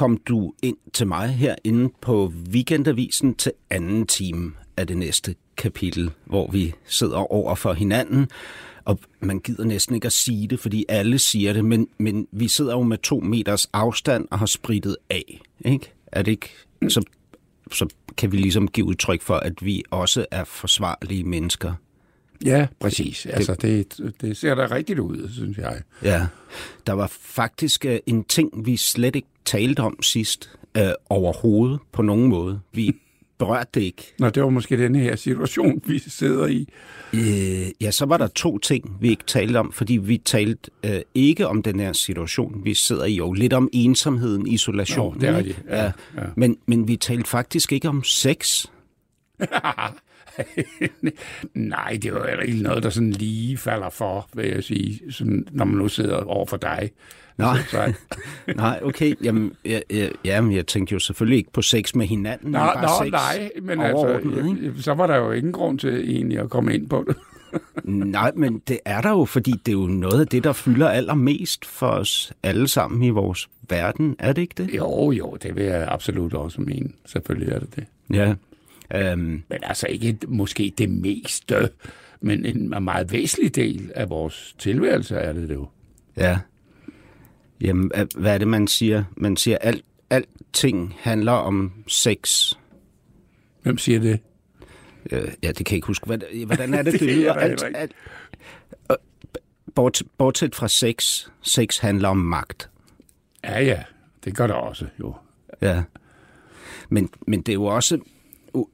kom du ind til mig herinde på Weekendavisen til anden time af det næste kapitel, hvor vi sidder over for hinanden, og man gider næsten ikke at sige det, fordi alle siger det, men, men vi sidder jo med to meters afstand og har spritet af, ikke? Er det ikke? Så, så kan vi ligesom give udtryk for, at vi også er forsvarlige mennesker. Ja, præcis. Altså, det, det ser da rigtigt ud, synes jeg. Ja, der var faktisk uh, en ting, vi slet ikke talte om sidst uh, overhovedet på nogen måde. Vi berørte det ikke. Nå, det var måske den her situation, vi sidder i. Øh, ja, så var der to ting, vi ikke talte om, fordi vi talte øh, ikke om den her situation, vi sidder i, jo lidt om ensomheden, isolation. Nå, det er. Ja, Ja, ja. Men, men vi talte faktisk ikke om sex. Nej, det er jo heller ikke noget, der sådan lige falder for, vil jeg sige, sådan, når man nu sidder over for dig. Nej. Så, Nej, okay. Jamen, ja, ja, jamen, jeg tænkte jo selvfølgelig ikke på sex med hinanden. Nå, men bare nå, sex nej, men overordnet, ikke? altså, så var der jo ingen grund til egentlig at komme ind på det. Nej, men det er der jo, fordi det er jo noget af det, der fylder allermest for os alle sammen i vores verden. Er det ikke det? Jo, jo, det vil jeg absolut også mene. Selvfølgelig er det det. Ja. Øhm, Men altså ikke måske det meste, men en meget væsentlig del af vores tilværelse er det jo. Ja. Jamen, hva- hvad er det, man siger? Man siger, at alt, alting handler om sex. Hvem siger det? Øh, ja, det kan jeg ikke huske. Hvad- Hvordan er det, det Det er lyder? der Alt, alt, Øh, bort, bortset fra sex. Sex handler om magt. Ja, ja, det gør der også, jo. Ja. Men, men det er jo også...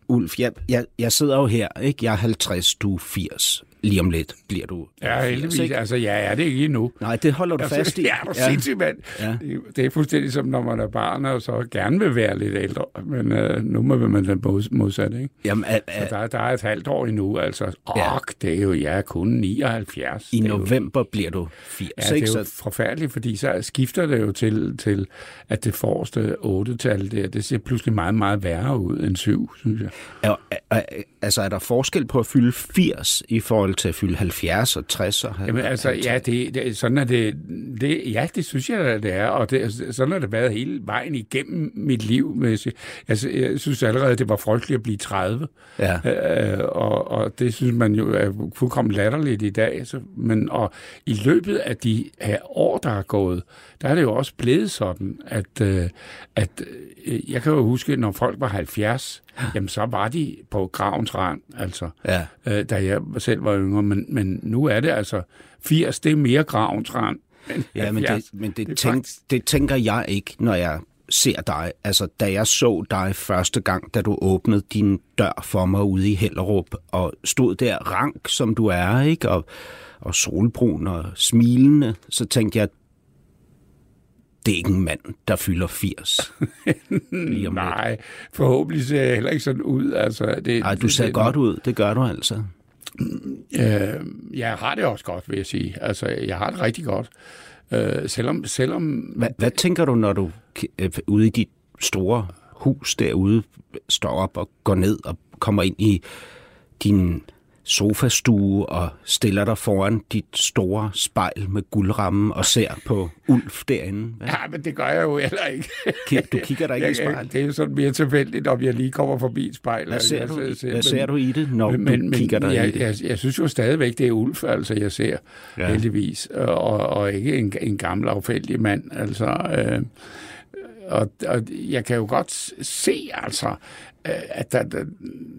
Ulf, jeg, jeg, jeg sidder jo her, ikke? Jeg er 50, du er 80. Lige om lidt bliver du Ja, 80, heldigvis. ikke? Altså, jeg er det ikke endnu. Nej, det holder du fast i. Ja, du ja. sindssygt, mand. Ja. Det, er fuldstændig som, når man er barn, og så gerne vil være lidt ældre. Men øh, nu må man den mod- modsatte, ikke? Jamen, Så er, der, der er et halvt år endnu, altså. Åh, Ja. ja. det er jo, jeg er kun 79. I Det er jo- november bliver du 80, Ja, det er jo forfærdeligt, fordi så skifter det jo til, til at det forreste 8-tal der, det ser pludselig meget, meget værre ud end 7, synes jeg. er, er, altså, er der forskel på at fylde 80 i forhold til at fylde 70 og 60 og Jamen altså, ja, det, det, sådan er det, det, ja, det synes jeg, det er, og det, sådan har det været hele vejen igennem mit liv. Med, altså, jeg synes allerede, det var frygteligt at blive 30, Ja. øh, og, og det synes man jo er fuldkommen latterligt i dag. Så, men og i løbet af de her år, der er gået, der er det jo også blevet sådan, at, øh, at øh, jeg kan jo huske, når folk var 70, jamen så var de på gravens rand, altså Ja. øh, da jeg selv var yngre, men, men nu er det altså 80, det er mere gravens rand. Ja, men, det, 70. men det, Det det, tænk, faktisk- det tænker jeg ikke, når jeg ser dig. Altså, da jeg så dig første gang, da du åbnede din dør for mig ude i Hellerup, og stod der rank, som du er, ikke? Og, og solbrun og smilende, så tænkte jeg, det er ikke en mand, der fylder 80. Lige om lidt. Nej, forhåbentlig ser jeg heller ikke sådan ud. Altså, det, Nej, du ser det, godt ud. Det gør du altså. Øh, jeg har det også godt, vil jeg sige. Altså, jeg har det rigtig godt. Øh, selvom, selvom Hvad, hvad tænker du, når du øh, ude i dit store hus derude står op og går ned og kommer ind i din sofastue og stiller dig foran dit store spejl med guldramme og ser på Ulf derinde? Hvad? Ja, men det gør jeg jo heller ikke. Du kigger der ikke i Jeg- jeg- spejlet? Det er jo sådan mere tilfældigt, om jeg lige kommer forbi et spejl. Hvad ser, du, Jeg hvad ser du i det, når men, du men, kigger der i jeg, det? jeg, jeg synes jo stadigvæk, det er Ulf, altså jeg ser, ja. heldigvis, og, og ikke en, en gammel affældig mand, altså. Øh, og, og jeg kan jo godt se, altså, at der, der,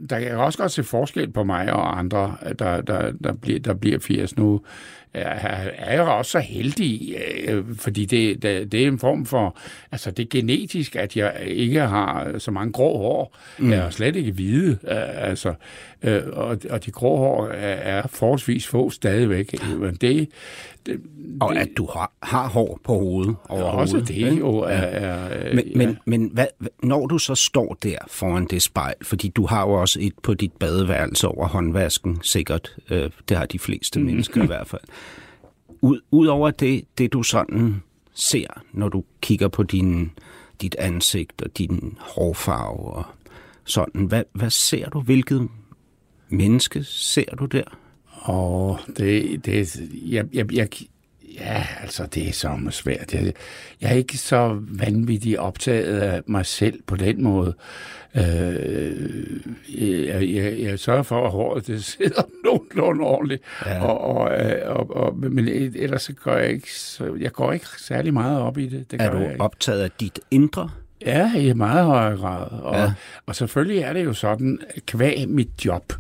der kan også godt se forskel på mig og andre, der, der, der, bliver, der bliver 80 nu er jeg også så heldig, øh, fordi det, det, det er en form for, altså det er genetisk, at jeg ikke har så mange grå hår. Mm. Jeg er slet ikke hvide, øh, altså, øh, og, og de grå hår er, er forholdsvis få stadigvæk. Men det, det, og at du har, har hår på hovedet over også hovedet, det jo er... er men ja. men, men hvad, når du så står der foran det spejl, fordi du har jo også et på dit badeværelse over håndvasken, sikkert, øh, det har de fleste mm. mennesker i hvert fald. Ud, Udover det, det du sådan ser, når du kigger på din, dit ansigt og din hårfarve og sådan, hvad, hvad ser du? Hvilket menneske ser du der? Og det, det jeg, jeg, jeg, ja, altså det er så svært. Jeg, jeg er ikke så vanvittigt optaget af mig selv på den måde. Øh, jeg, jeg, jeg sørger for, at håret det sidder nogenlunde ordentligt. Ja. Og, og, og, og, men ellers så går jeg ikke, så, jeg går ikke særlig meget op i det. det er du optaget af dit indre? Ja, i meget højere grad. Og, ja. og selvfølgelig er det jo sådan, kvæg mit job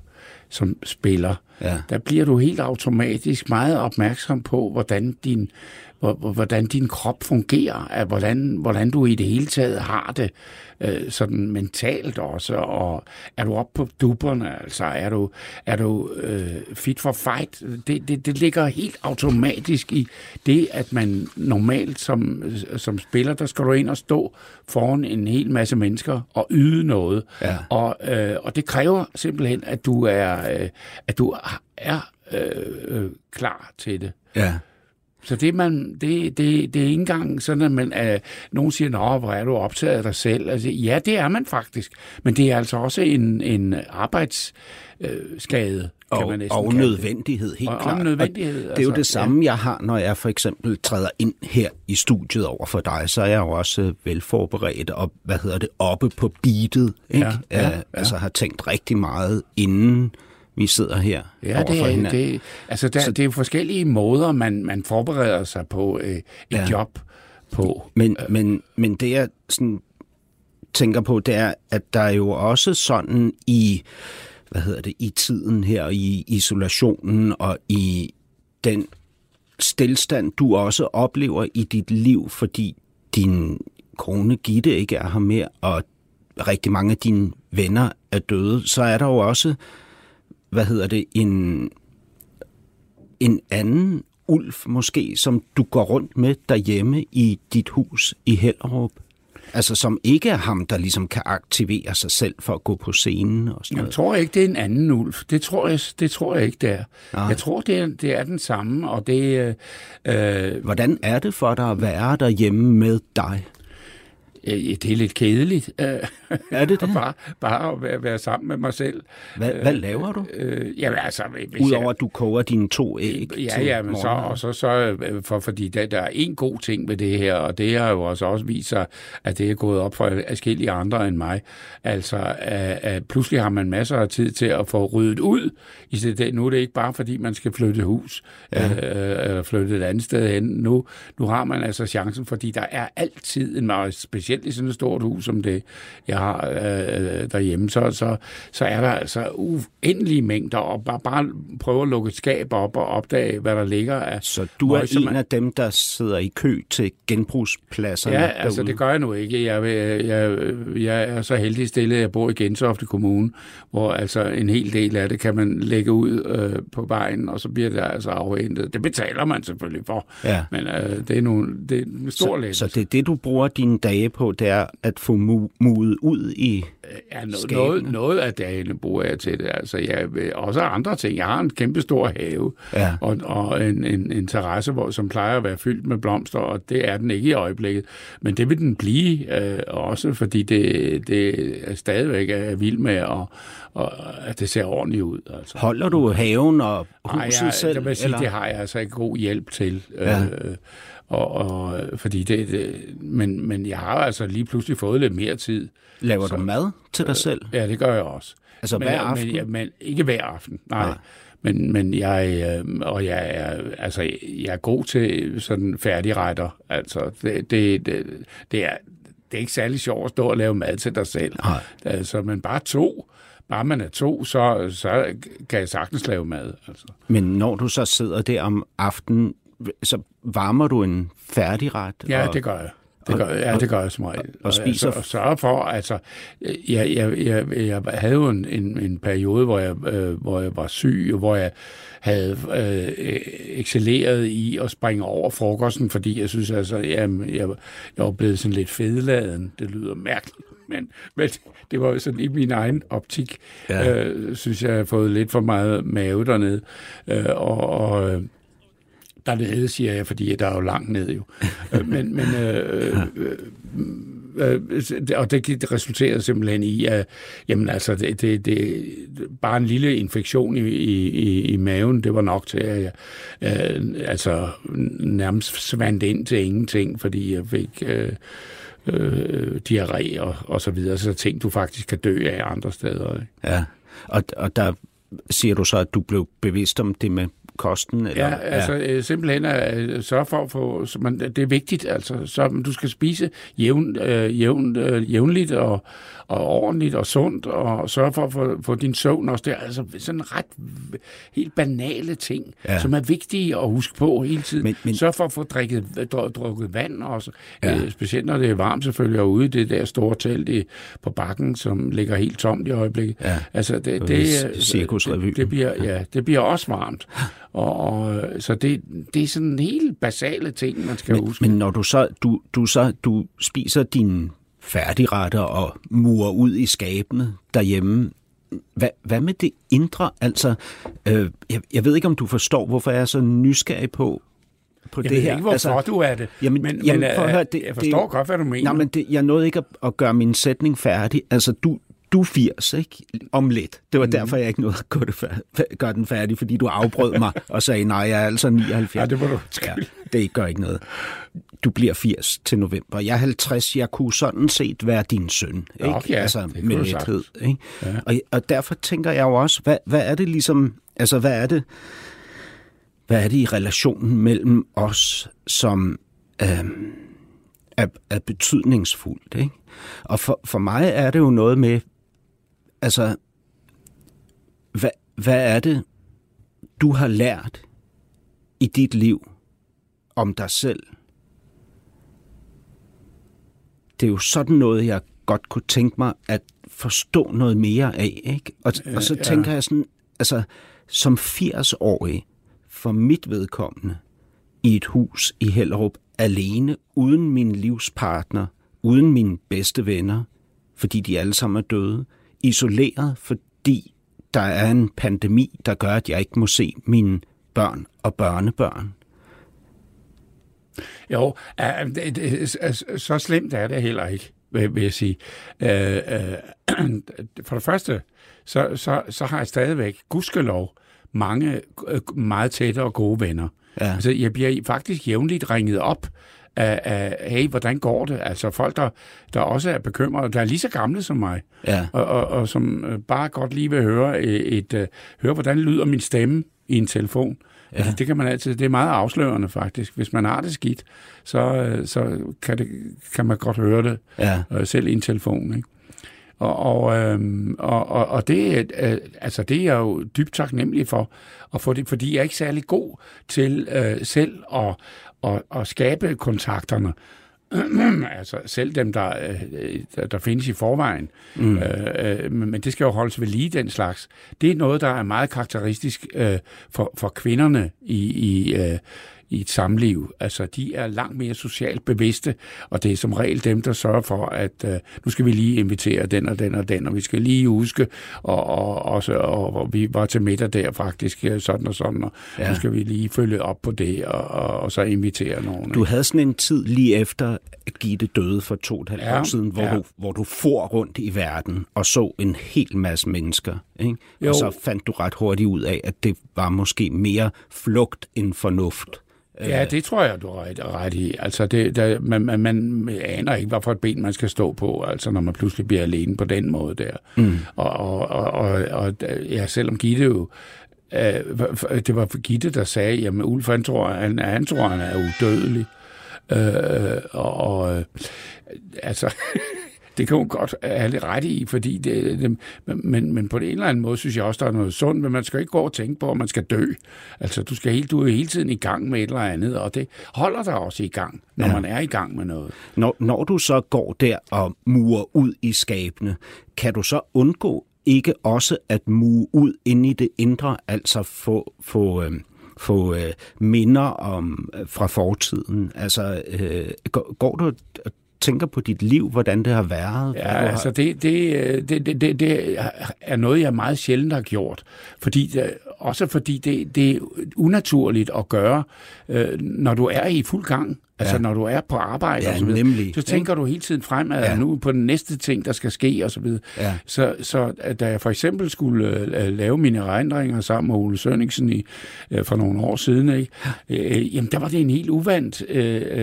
som spiller, ja. der bliver du helt automatisk meget opmærksom på, hvordan din hvordan din krop fungerer, hvordan, hvordan du i det hele taget har det øh, sådan mentalt også, og er du oppe på dupperne, altså er du, er du øh, fit for fight? Det, det, det ligger helt automatisk i det, at man normalt som, som spiller, der skal du ind og stå foran en hel masse mennesker og yde noget, ja. og, øh, og det kræver simpelthen, at du er, øh, at du er øh, øh, klar til det. Ja. Så det, man, det, det, det er ikke engang sådan, at man, at nogen siger, nå, hvor er du optaget af dig selv? Altså, ja, det er man faktisk. Men det er altså også en, en arbejdsskade. Øh, og, kan og nødvendighed, helt og, klart. Og nødvendighed, og det er jo altså, det samme, ja. jeg har, når jeg for eksempel træder ind her i studiet over for dig, så er jeg jo også velforberedt og, hvad hedder det, oppe på beatet. Ikke? Ja, ja, ja. Altså har tænkt rigtig meget inden vi sidder her ja, det, for hinanden. Det, altså der, så, det er jo forskellige måder, man, man forbereder sig på øh, et ja. job på. Men, men, men det jeg sådan tænker på, det er, at der er jo også sådan i, hvad hedder det, i tiden her, i isolationen og i den stillstand, du også oplever i dit liv, fordi din kone Gitte ikke er her mere, og rigtig mange af dine venner er døde, så er der jo også hvad hedder det, en, en anden ulv måske, som du går rundt med derhjemme i dit hus i Hellerup? Altså som ikke er ham, der ligesom kan aktivere sig selv for at gå på scenen og sådan noget. Jeg tror ikke, det er en anden ulv. Det tror jeg, det tror jeg ikke, det er. Nej. Jeg tror, det er, det er den samme, og det... Øh, øh Hvordan er det for dig at være derhjemme med dig? Det er lidt kedeligt. Er det det? bare, bare at være, være sammen med mig selv. Hvad, hvad øh, laver du? Øh, jamen altså... Udover at du koger dine to æg Ja, ja, men så, og så, så øh, for, fordi der, der er en god ting ved det her, og det har jo også, også vist sig, at det er gået op for forskellige andre end mig. Altså, at, at pludselig har man masser af tid til at få ryddet ud. I det, nu er det ikke bare, fordi man skal flytte hus, ja. øh, eller flytte et andet sted hen. Nu, nu har man altså chancen, fordi der er altid en meget speciel specielt i sådan et stort hus som det, jeg har øh, derhjemme, så, så, så er der altså uendelige mængder, og bare, bare prøve at lukke et skab op og opdage, hvad der ligger af Så du er en af dem, der sidder i kø til genbrugspladserne Ja, derude. altså det gør jeg nu ikke. Jeg, jeg, jeg er så heldig stille, at jeg bor i Gentofte Kommune, hvor altså en hel del af det kan man lægge ud øh, på vejen, og så bliver det altså afhentet. Det betaler man selvfølgelig for, ja. men øh, det er nogle, det er en stor så, så det er det, du bruger dine dage på, det er at få mu- mudet ud i ja, noget, noget, noget af dagene bruger jeg til det. Altså, jeg, også andre ting. Jeg har en kæmpe stor have, ja. og, og en, en, en terrasse, hvor, som plejer at være fyldt med blomster, og det er den ikke i øjeblikket. Men det vil den blive øh, også, fordi det, det er stadigvæk er vild med, at, og, at det ser ordentligt ud. Altså. Holder du haven og huset Ej, jeg, selv? Det, vil sige, eller? det har jeg altså ikke god hjælp til. Ja. Øh, og, og, fordi det, det, men, men jeg har altså lige pludselig fået lidt mere tid. Laver så, du mad til dig selv? Ja, det gør jeg også. Altså men, hver aften? Men, ja, men ikke hver aften, nej. nej. Men, men jeg, øh, og jeg er, altså, jeg er god til sådan færdigretter. Altså, det, det, det, det er, det er ikke særlig sjovt at stå og lave mad til dig selv. Nej. Altså, men bare to, bare man er to, så, så kan jeg sagtens lave mad. Altså. Men når du så sidder der om aftenen, så varmer du en færdigret? Ja, og, det gør jeg. Det gør, ja, det gør jeg som regel. og spiser- Altså, og sørger for, altså, jeg, jeg, jeg, jeg havde jo en, en, en periode, hvor jeg, øh, hvor jeg var syg, og hvor jeg havde øh, excelleret i at springe over frokosten, fordi jeg synes, altså, jamen, jeg, jeg var blevet sådan lidt fedladen. Det lyder mærkeligt, men, men det var jo sådan i min egen optik, Ja. ja. øh, synes jeg, jeg har fået lidt for meget mave dernede, øh, og, og øh, dernede, siger jeg, fordi der er jo langt ned jo. Øh, men, men øh, øh, øh, øh og det, det resulterede simpelthen i, at jamen, altså, det, det, det, bare en lille infektion i, i, i, i maven, det var nok til, at jeg øh, altså, nærmest svandt ind til ingenting, fordi jeg fik øh, øh, diarré og, og så videre, så ting, du faktisk kan dø af andre steder. Ikke? Ja, og, og der siger du så, at du blev bevidst om det med kosten? Eller? Ja, altså ja. simpelthen at øh, sørge for at få, så man, det er vigtigt, altså, så du skal spise jævn, øh, jævn, øh, jævnligt og, og ordentligt og sundt, og sørge for at få, få din søvn også. Det er altså sådan ret helt banale ting, Ja. som er vigtige at huske på hele tiden. Men- Men, Sørg for at få drikket, dr- drukket vand også, Ja. øh, specielt når det er varmt selvfølgelig, og ude i det der store telt i, på bakken, som ligger helt tomt i øjeblikket. Ja. Altså, det, det, øh, Cirkusrevyen. det, det, bliver, ja, det bliver også varmt. Og, og, så det, det er sådan helt basale ting, man skal Men, huske. men når du så, du, du så du spiser dine færdigretter og murer ud i skabene derhjemme, hvad, hvad med det indre? Altså, øh, jeg, jeg ved ikke, om du forstår, hvorfor jeg er så nysgerrig på, på jeg det ved her. ikke, hvorfor altså, du er det. Jamen, men, jamen, men, prøv at øh, høre, det- jeg forstår det- godt, hvad du mener. Nej, men det, jeg nåede ikke at, at gøre min sætning færdig. Altså, du, du er 80, ikke? Om lidt. Det var mm. derfor, jeg ikke nåede at gøre, det færdig, gøre den færdig, fordi du afbrød mig og sagde, nej, jeg er altså 79. Ja, det må du Ja, det gør ikke noget. Du bliver 80 til november. Jeg er 50. Jeg kunne sådan set være din søn. Ikke? Ja, altså, det med lethed. Ikke? Ja. Og, og derfor tænker jeg jo også, hvad, hvad er det ligesom... Altså, hvad er det... Hvad er det i relationen mellem os, som øhm, er, er betydningsfuldt? Ikke? Og for, for mig er det jo noget med... Altså, hvad, hvad er det, du har lært i dit liv om dig selv? Det er jo sådan noget, jeg godt kunne tænke mig at forstå noget mere af. Ikke? Og, og så ja. tænker jeg sådan, altså som 80-årig, for mit vedkommende, i et hus i Hellerup, alene, uden min livspartner, uden mine bedste venner, fordi de alle sammen er døde, isoleret, fordi der er en pandemi, der gør, at jeg ikke må se mine børn og børnebørn. Jo, det, altså, så slemt er det heller ikke, vil, vil jeg sige. Øh, øh, for det første, så, så, så har jeg stadigvæk, gudskelov, mange øh, meget tætte og gode venner. Ja. Altså, jeg bliver faktisk jævnligt ringet op af, af hey, hvordan går det? Altså folk, der, der også er bekymrede, der er lige så gamle som mig, Ja. og, og, og som øh, bare godt lige vil høre, et, et, øh, høre, hvordan lyder min stemme i en telefon. Ja. Altså, det kan man altid, det er meget afslørende faktisk. Hvis man har det skidt, så, øh, så kan, det, kan man godt høre det, Ja. øh, selv i en telefon. Ikke? Og, og, øhm, og, og, og det, øh, altså det er jeg jo dybt taknemmelig for, at få det, fordi jeg er ikke særlig god til øh, selv at, at, at skabe kontakterne. altså selv dem, der, øh, der, findes i forvejen. Mm. Øh, øh, men men det skal jo holdes ved lige, den slags. Det er noget, der er meget karakteristisk øh, for, for kvinderne i, i, øh, i et samliv. Altså, de er langt mere socialt bevidste, og det er som regel dem, der sørger for, at øh, nu skal vi lige invitere den og den og den, og vi skal lige huske, og, og, også, og, og vi var til middag der faktisk, øh, sådan og sådan, og Ja. nu skal vi lige følge op på det, og, og, og så invitere nogen. Du havde sådan en tid lige efter at Gitte døde for to og et halvt Ja, år siden, hvor, ja. du, hvor du for rundt i verden og så en hel masse mennesker. Ikke? Jo. Og så fandt du ret hurtigt ud af, at det var måske mere flugt end fornuft. Ja, det tror jeg, du har ret, ret i. Altså, det, der, man, man, man aner ikke, hvad for et ben man skal stå på, altså, når man pludselig bliver alene på den måde der. Mm. Og, og, og, og, og ja, selvom Gitte jo... Øh, det var Gitte, der sagde, jamen Ulf, han tror, han, han tror, han er udødelig. Øh, og, og øh, altså, det kan hun godt have lidt ret i, fordi det, det, men, men på en eller anden måde synes jeg også, der er noget sundt, men man skal ikke gå og tænke på, at man skal dø. Altså, du, skal helt, du er hele tiden i gang med et eller andet, og det holder dig også i gang, når ja. man er i gang med noget. Når, når du så går der og murer ud i skabene, kan du så undgå ikke også at mue ud ind i det indre, altså få, få, øh, få øh, minder om øh, fra fortiden? Altså, øh, går, går du tænker på dit liv, hvordan det har været? Ja, har... altså det, det, det, det, det er noget, jeg meget sjældent har gjort. Fordi det, også fordi det, det er unaturligt at gøre, øh, når du er i fuld gang. Altså ja. når du er på arbejde ja, og så videre, nemlig. så tænker du hele tiden fremad ja. nu på den næste ting, der skal ske og så videre. Ja. Så, så da jeg for eksempel skulle uh, lave mine erindringer sammen med Ole Sønningsen i, uh, for nogle år siden, ikke? Uh, jamen der var det en helt uvandt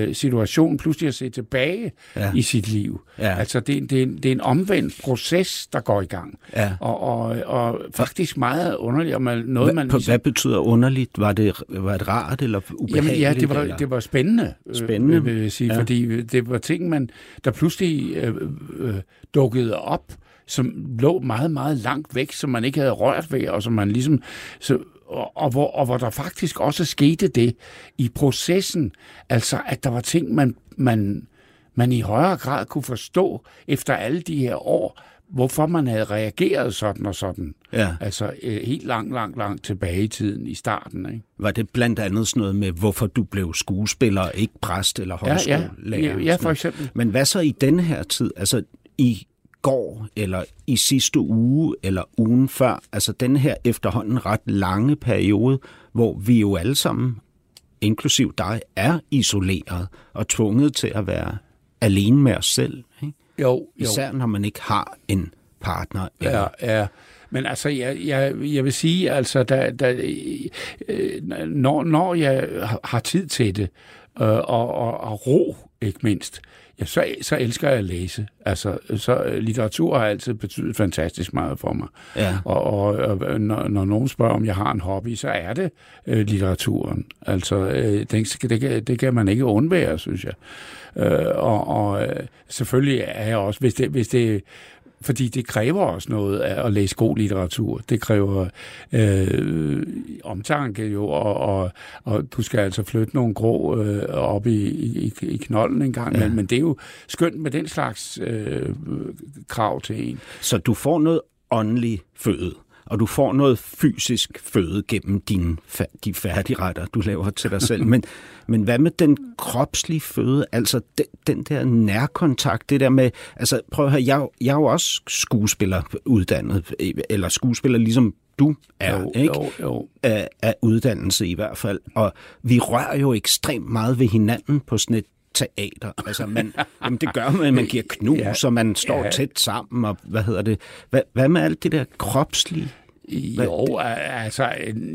uh, situation pludselig at se tilbage ja. i sit liv. Ja. Altså det, det, er en, det er en omvendt proces, der går i gang. Ja. Og, og, og faktisk meget underligt. Og man, noget, hvad, man ligesom... hvad betyder underligt? Var det, var det rart eller ubehageligt? Jamen ja, det var, eller? det var spændende spændende. Vil jeg sige, ja. fordi det var ting, man, der pludselig øh, øh, dukkede op, som lå meget, meget langt væk, som man ikke havde rørt ved, og som man ligesom... Så, og, og, hvor, og hvor der faktisk også skete det i processen, altså at der var ting, man, man, man i højere grad kunne forstå efter alle de her år, hvorfor man havde reageret sådan og sådan. Ja. Altså øh, helt langt, langt, langt tilbage i tiden, i starten. Ikke? Var det blandt andet sådan noget med, hvorfor du blev skuespiller, ikke præst eller højskolelærer? Ja, ja, ja, for eksempel. Men hvad så i denne her tid? Altså i går, eller i sidste uge, eller ugen før, altså den her efterhånden ret lange periode, hvor vi jo alle sammen, inklusiv dig, er isoleret og tvunget til at være alene med os selv. Ikke? Jo, jo. Især når man ikke har en partner. Eller... Ja, ja. Men altså, jeg, jeg, jeg vil sige, altså, da, da, øh, når, når jeg har tid til det, øh, og, og, og ro, ikke mindst, ja, så, så elsker jeg at læse. Altså, så litteratur har altid betydet fantastisk meget for mig. Ja. Og, og, og når, når nogen spørger, om jeg har en hobby, så er det øh, litteraturen. Altså, øh, det, det, det kan man ikke undvære, synes jeg. Øh, og og øh, selvfølgelig er jeg også, hvis det, hvis det fordi det kræver også noget at læse god litteratur. Det kræver øh, omtanke jo, og, og, og du skal altså flytte nogle grå øh, op i, i, i knolden en gang, ja. men, men det er jo skønt med den slags øh, krav til en. Så du får noget åndelig føde? Og du får noget fysisk føde gennem din, de færdigretter, du laver til dig selv. Men, men hvad med den kropslige føde? Altså den, den der nærkontakt, det der med... Altså prøv at høre, jeg, jeg er jo også skuespiller uddannet, eller skuespiller ligesom du er, jo, ikke? Jo, jo. Af, af uddannelse i hvert fald. Og vi rører jo ekstremt meget ved hinanden på sådan et teater. Altså, man, jamen, det gør man, man giver knus, ja, og man står ja. tæt sammen, og hvad hedder det? Hvad, hvad med alt det der kropslige? Jo, altså,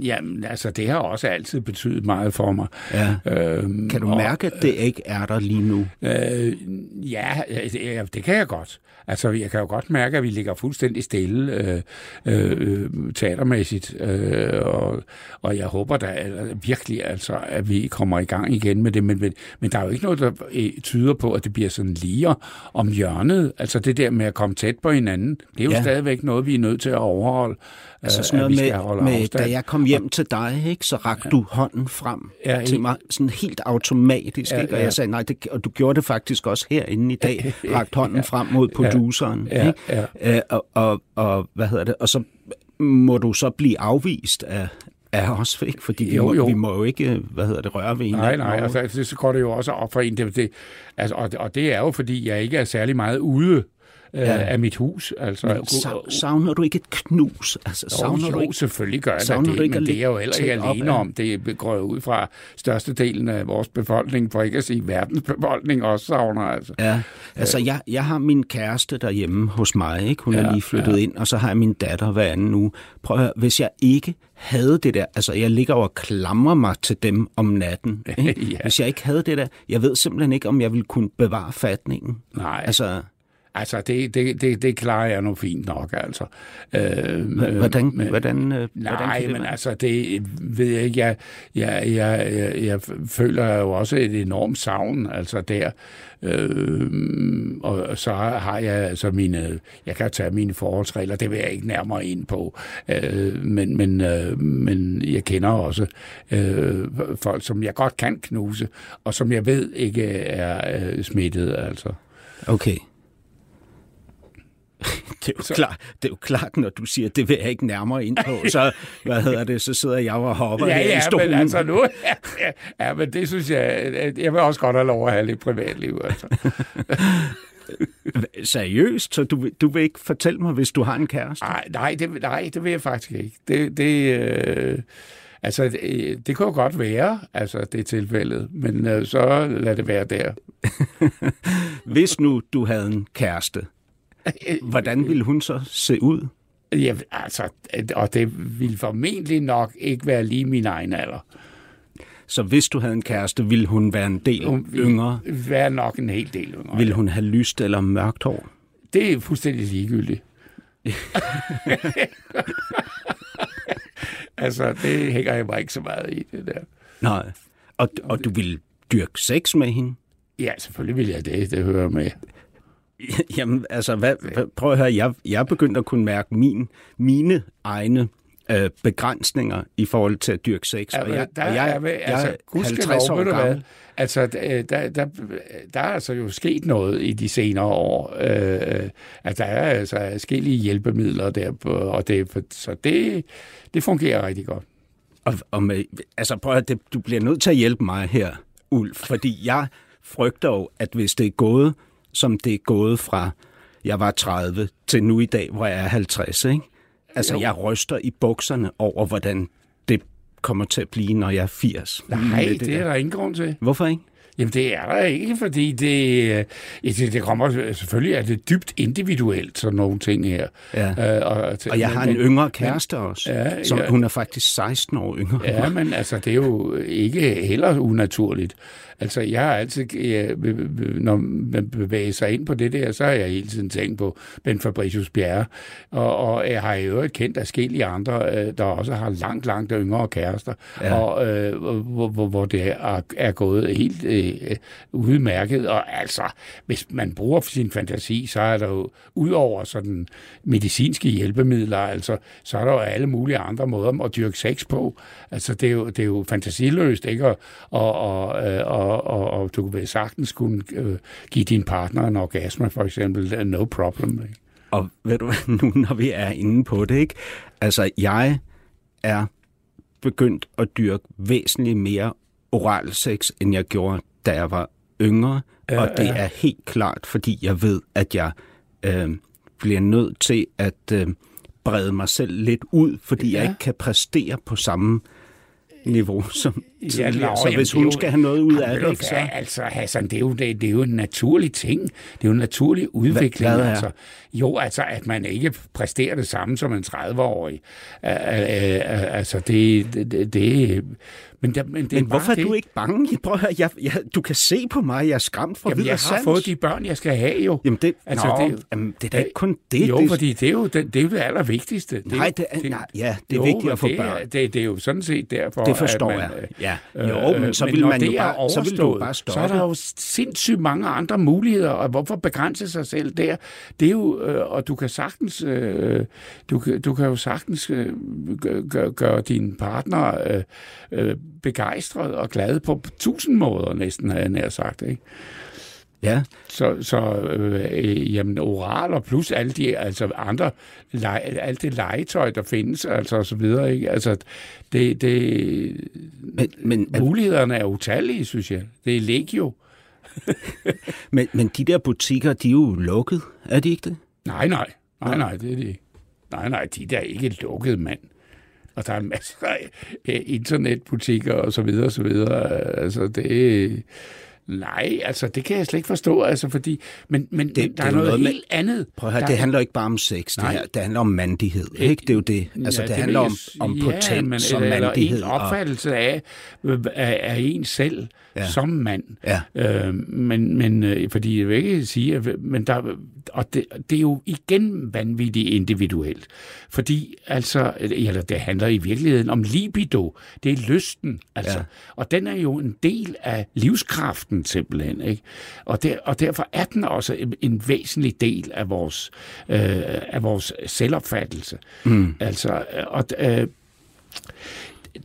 jamen, altså, det har også altid betydet meget for mig. Ja. Øhm, kan du mærke, og, at det ikke er der lige nu? Øh, ja, det, det kan jeg godt. Altså, jeg kan jo godt mærke, at vi ligger fuldstændig stille øh, øh, teatermæssigt, øh, og, og jeg håber da virkelig, altså, at vi kommer i gang igen med det, men, men, men der er jo ikke noget, der øh, tyder på, at det bliver sådan lige om hjørnet. Altså, det der med at komme tæt på hinanden, det er jo ja. stadigvæk noget, vi er nødt til at overholde. Altså sådan noget med, med da jeg kom hjem til dig, ikke, så rakte ja. du hånden frem ja, til mig, sådan helt automatisk, ja, ikke? og jeg sagde, nej, det, og du gjorde det faktisk også herinde i dag, rakte hånden ja, frem mod produceren, ja, ikke? Ja, ja. Øh, og, og, og, hvad hedder det, og så må du så blive afvist af, af os, ikke? Fordi vi, jo, må, jo. vi må jo ikke, hvad hedder det, røre ved en. Nej, nej, altså, så går det jo også op for en. Det, det, altså, og, og det er jo, fordi jeg ikke er særlig meget ude Øh, ja. af mit hus. Altså, men savner du ikke et knus? Altså, savner jo, du ikke, selvfølgelig gør jeg det, men det er jo heller ikke alene om. Det går ud fra størstedelen af vores befolkning, for ikke at sige verdens befolkning også savner. Altså, ja. altså jeg, jeg har min kæreste derhjemme hos mig, ikke? hun ja, er lige flyttet ja. ind, og så har jeg min datter hver anden uge. Prøv at høre, hvis jeg ikke havde det der, altså jeg ligger og klamrer mig til dem om natten. Ikke? ja. Hvis jeg ikke havde det der, jeg ved simpelthen ikke, om jeg ville kunne bevare fatningen. Nej. Altså, altså, det, det, det, det klarer jeg nu fint nok, altså. Øh, hvordan, men, hvordan, øh, nej, hvordan det men være? altså, det ved jeg ikke. Jeg, jeg, jeg, jeg, jeg føler jo også et enormt savn, altså der. Øh, og så har jeg altså mine, jeg kan tage mine forholdsregler, det vil jeg ikke nærmere ind på, øh, men, men, øh, men jeg kender også øh, folk, som jeg godt kan knuse, og som jeg ved ikke er øh, smittet, altså. Okay. Det er, jo så... klart, det er jo klart, når du siger, det vil jeg ikke nærmere ind på, så, hvad hedder det, så sidder jeg og hopper ja, her ja, i stolen. Men altså nu, ja, ja, men det synes jeg, jeg vil også godt have lov at have lidt privatliv. Altså. Seriøst? Så du, du vil ikke fortælle mig, hvis du har en kæreste? Nej, nej, det, nej, det vil jeg faktisk ikke. Det, det, øh, altså, det, det kunne godt være, altså, det tilfældet, men øh, så lad det være der. hvis nu du havde en kæreste, hvordan ville hun så se ud? Ja, altså, og det ville formentlig nok ikke være lige min egen alder. Så hvis du havde en kæreste, ville hun være en del hun yngre? Være nok en hel del yngre. Ville hun have lyst eller mørkt hår? Det er fuldstændig ligegyldigt. altså, det hænger jeg mig ikke så meget i, det der. Nej. Og, og du ville dyrke sex med hende? Ja, selvfølgelig vil jeg det. Det hører med. Jamen, altså, hvad, hvad, prøv at høre. Jeg, jeg er begyndt at kunne mærke min, mine egne øh, begrænsninger i forhold til at dyrke sex. Ja, og jeg, der, og jeg, jeg, altså, jeg er 50 år gammel. Altså, der, der, der, der er altså jo sket noget i de senere år. Øh, at der er altså forskellige hjælpemidler der, og det, så det, det fungerer rigtig godt. Og, og med, altså, prøv at det, du bliver nødt til at hjælpe mig her, Ulf, fordi jeg frygter jo, at hvis det er gået, som det er gået fra jeg var 30 til nu i dag, hvor jeg er 50, ikke? Altså, jo. jeg ryster i bukserne over, hvordan det kommer til at blive, når jeg er 80. Nej, det, det, er der ingen grund til. Hvorfor ikke? Jamen, det er der ikke, fordi det, det, det kommer selvfølgelig, er det dybt individuelt, sådan nogle ting her. Ja. Øh, og, og jeg har en yngre kæreste men, også, ja, som ja. hun er faktisk 16 år yngre. Ja, men altså, det er jo ikke heller unaturligt. Altså, jeg har altid, jeg, når man bevæger sig ind på det der, så har jeg hele tiden tænkt på Ben Fabricius Bjerre, og, og jeg har i øvrigt kendt forskellige andre, øh, der også har langt, langt yngre kærester, ja. og øh, hvor, hvor, hvor det er, er gået helt øh, udmærket, og altså, hvis man bruger sin fantasi, så er der jo, udover sådan medicinske hjælpemidler, altså, så er der jo alle mulige andre måder at dyrke sex på. Altså, det er jo, det er jo fantasiløst, ikke? Og, og, og, øh, og og, og, du vil sagtens kunne øh, give din partner en orgasme, for eksempel, no problem. Ikke? Og ved du nu når vi er inde på det, ikke? Altså, jeg er begyndt at dyrke væsentligt mere oral sex, end jeg gjorde, da jeg var yngre. Ja, og det ja. er helt klart, fordi jeg ved, at jeg øh, bliver nødt til at øh, brede mig selv lidt ud, fordi ja. jeg ikke kan præstere på samme niveau som tidligere. Ja, så hvis hun jo, skal have noget ud af det... Så... Altså, Hassan, det er, jo, det, det er jo en naturlig ting. Det er jo en naturlig udvikling. Hvad, hvad altså, jo, altså, at man ikke præsterer det samme som en 30-årig. Altså, det, det, det men, der, men, det men hvorfor det. er du ikke bange? Prøv at høre, jeg, jeg, du kan se på mig, jeg er skræmt for Jamen, jeg har sans. fået de børn, jeg skal have jo. Jamen, det, altså, nå, det, jamen, det er da ikke kun det. Jo, det, fordi det er jo det, det, er det allervigtigste. Det, nej, det er, det, nej, ja, det er jo, vigtigt at få børn. Det, det, det er jo sådan set derfor, Det forstår at man, jeg. Ja. Jo, øh, men så vil man jo bare, så vil du bare stoppe. Så er der jo sindssygt mange andre muligheder, og hvorfor begrænse sig selv der? Det er jo, øh, og du kan sagtens, øh, du, du kan jo sagtens øh, gøre gør din partner øh, øh, begejstret og glad på tusind måder næsten, har jeg nær sagt. Ikke? Ja. Så, så øh, jamen, oral og plus alle de altså andre, lege, alt det legetøj, der findes, altså og så videre, ikke? Altså, det, det, men, men, mulighederne er utallige, synes jeg. Det er legio. men, men de der butikker, de er jo lukket, er de ikke det? Nej, nej. Nej, nej, det er de Nej, nej, de der er ikke lukket, mand og der er masser af internetbutikker og så videre og så videre. Altså det Nej, altså det kan jeg slet ikke forstå, altså fordi, men, men, det, der det er noget, noget med- helt andet. Prøv at høre, der, det handler ikke bare om sex, det Nej. her. Det handler om mandighed, ikke? Det er jo det. Altså, Ja, det vil handler om, om ja, potens men, og eller mandighed. en og- opfattelse af, øh, af, af en selv Ja. som mand. Ja. Øh, men, men øh, fordi jeg vil ikke sige, at, men der, og det, det er jo igen vanvittigt individuelt. Fordi altså, eller det handler i virkeligheden om libido. Det er lysten, altså. Ja. Og den er jo en del af livskraften simpelthen, ikke? Og, der, og derfor er den også en, en væsentlig del af vores, øh, af vores selvopfattelse. Mm. Altså, øh, og, øh,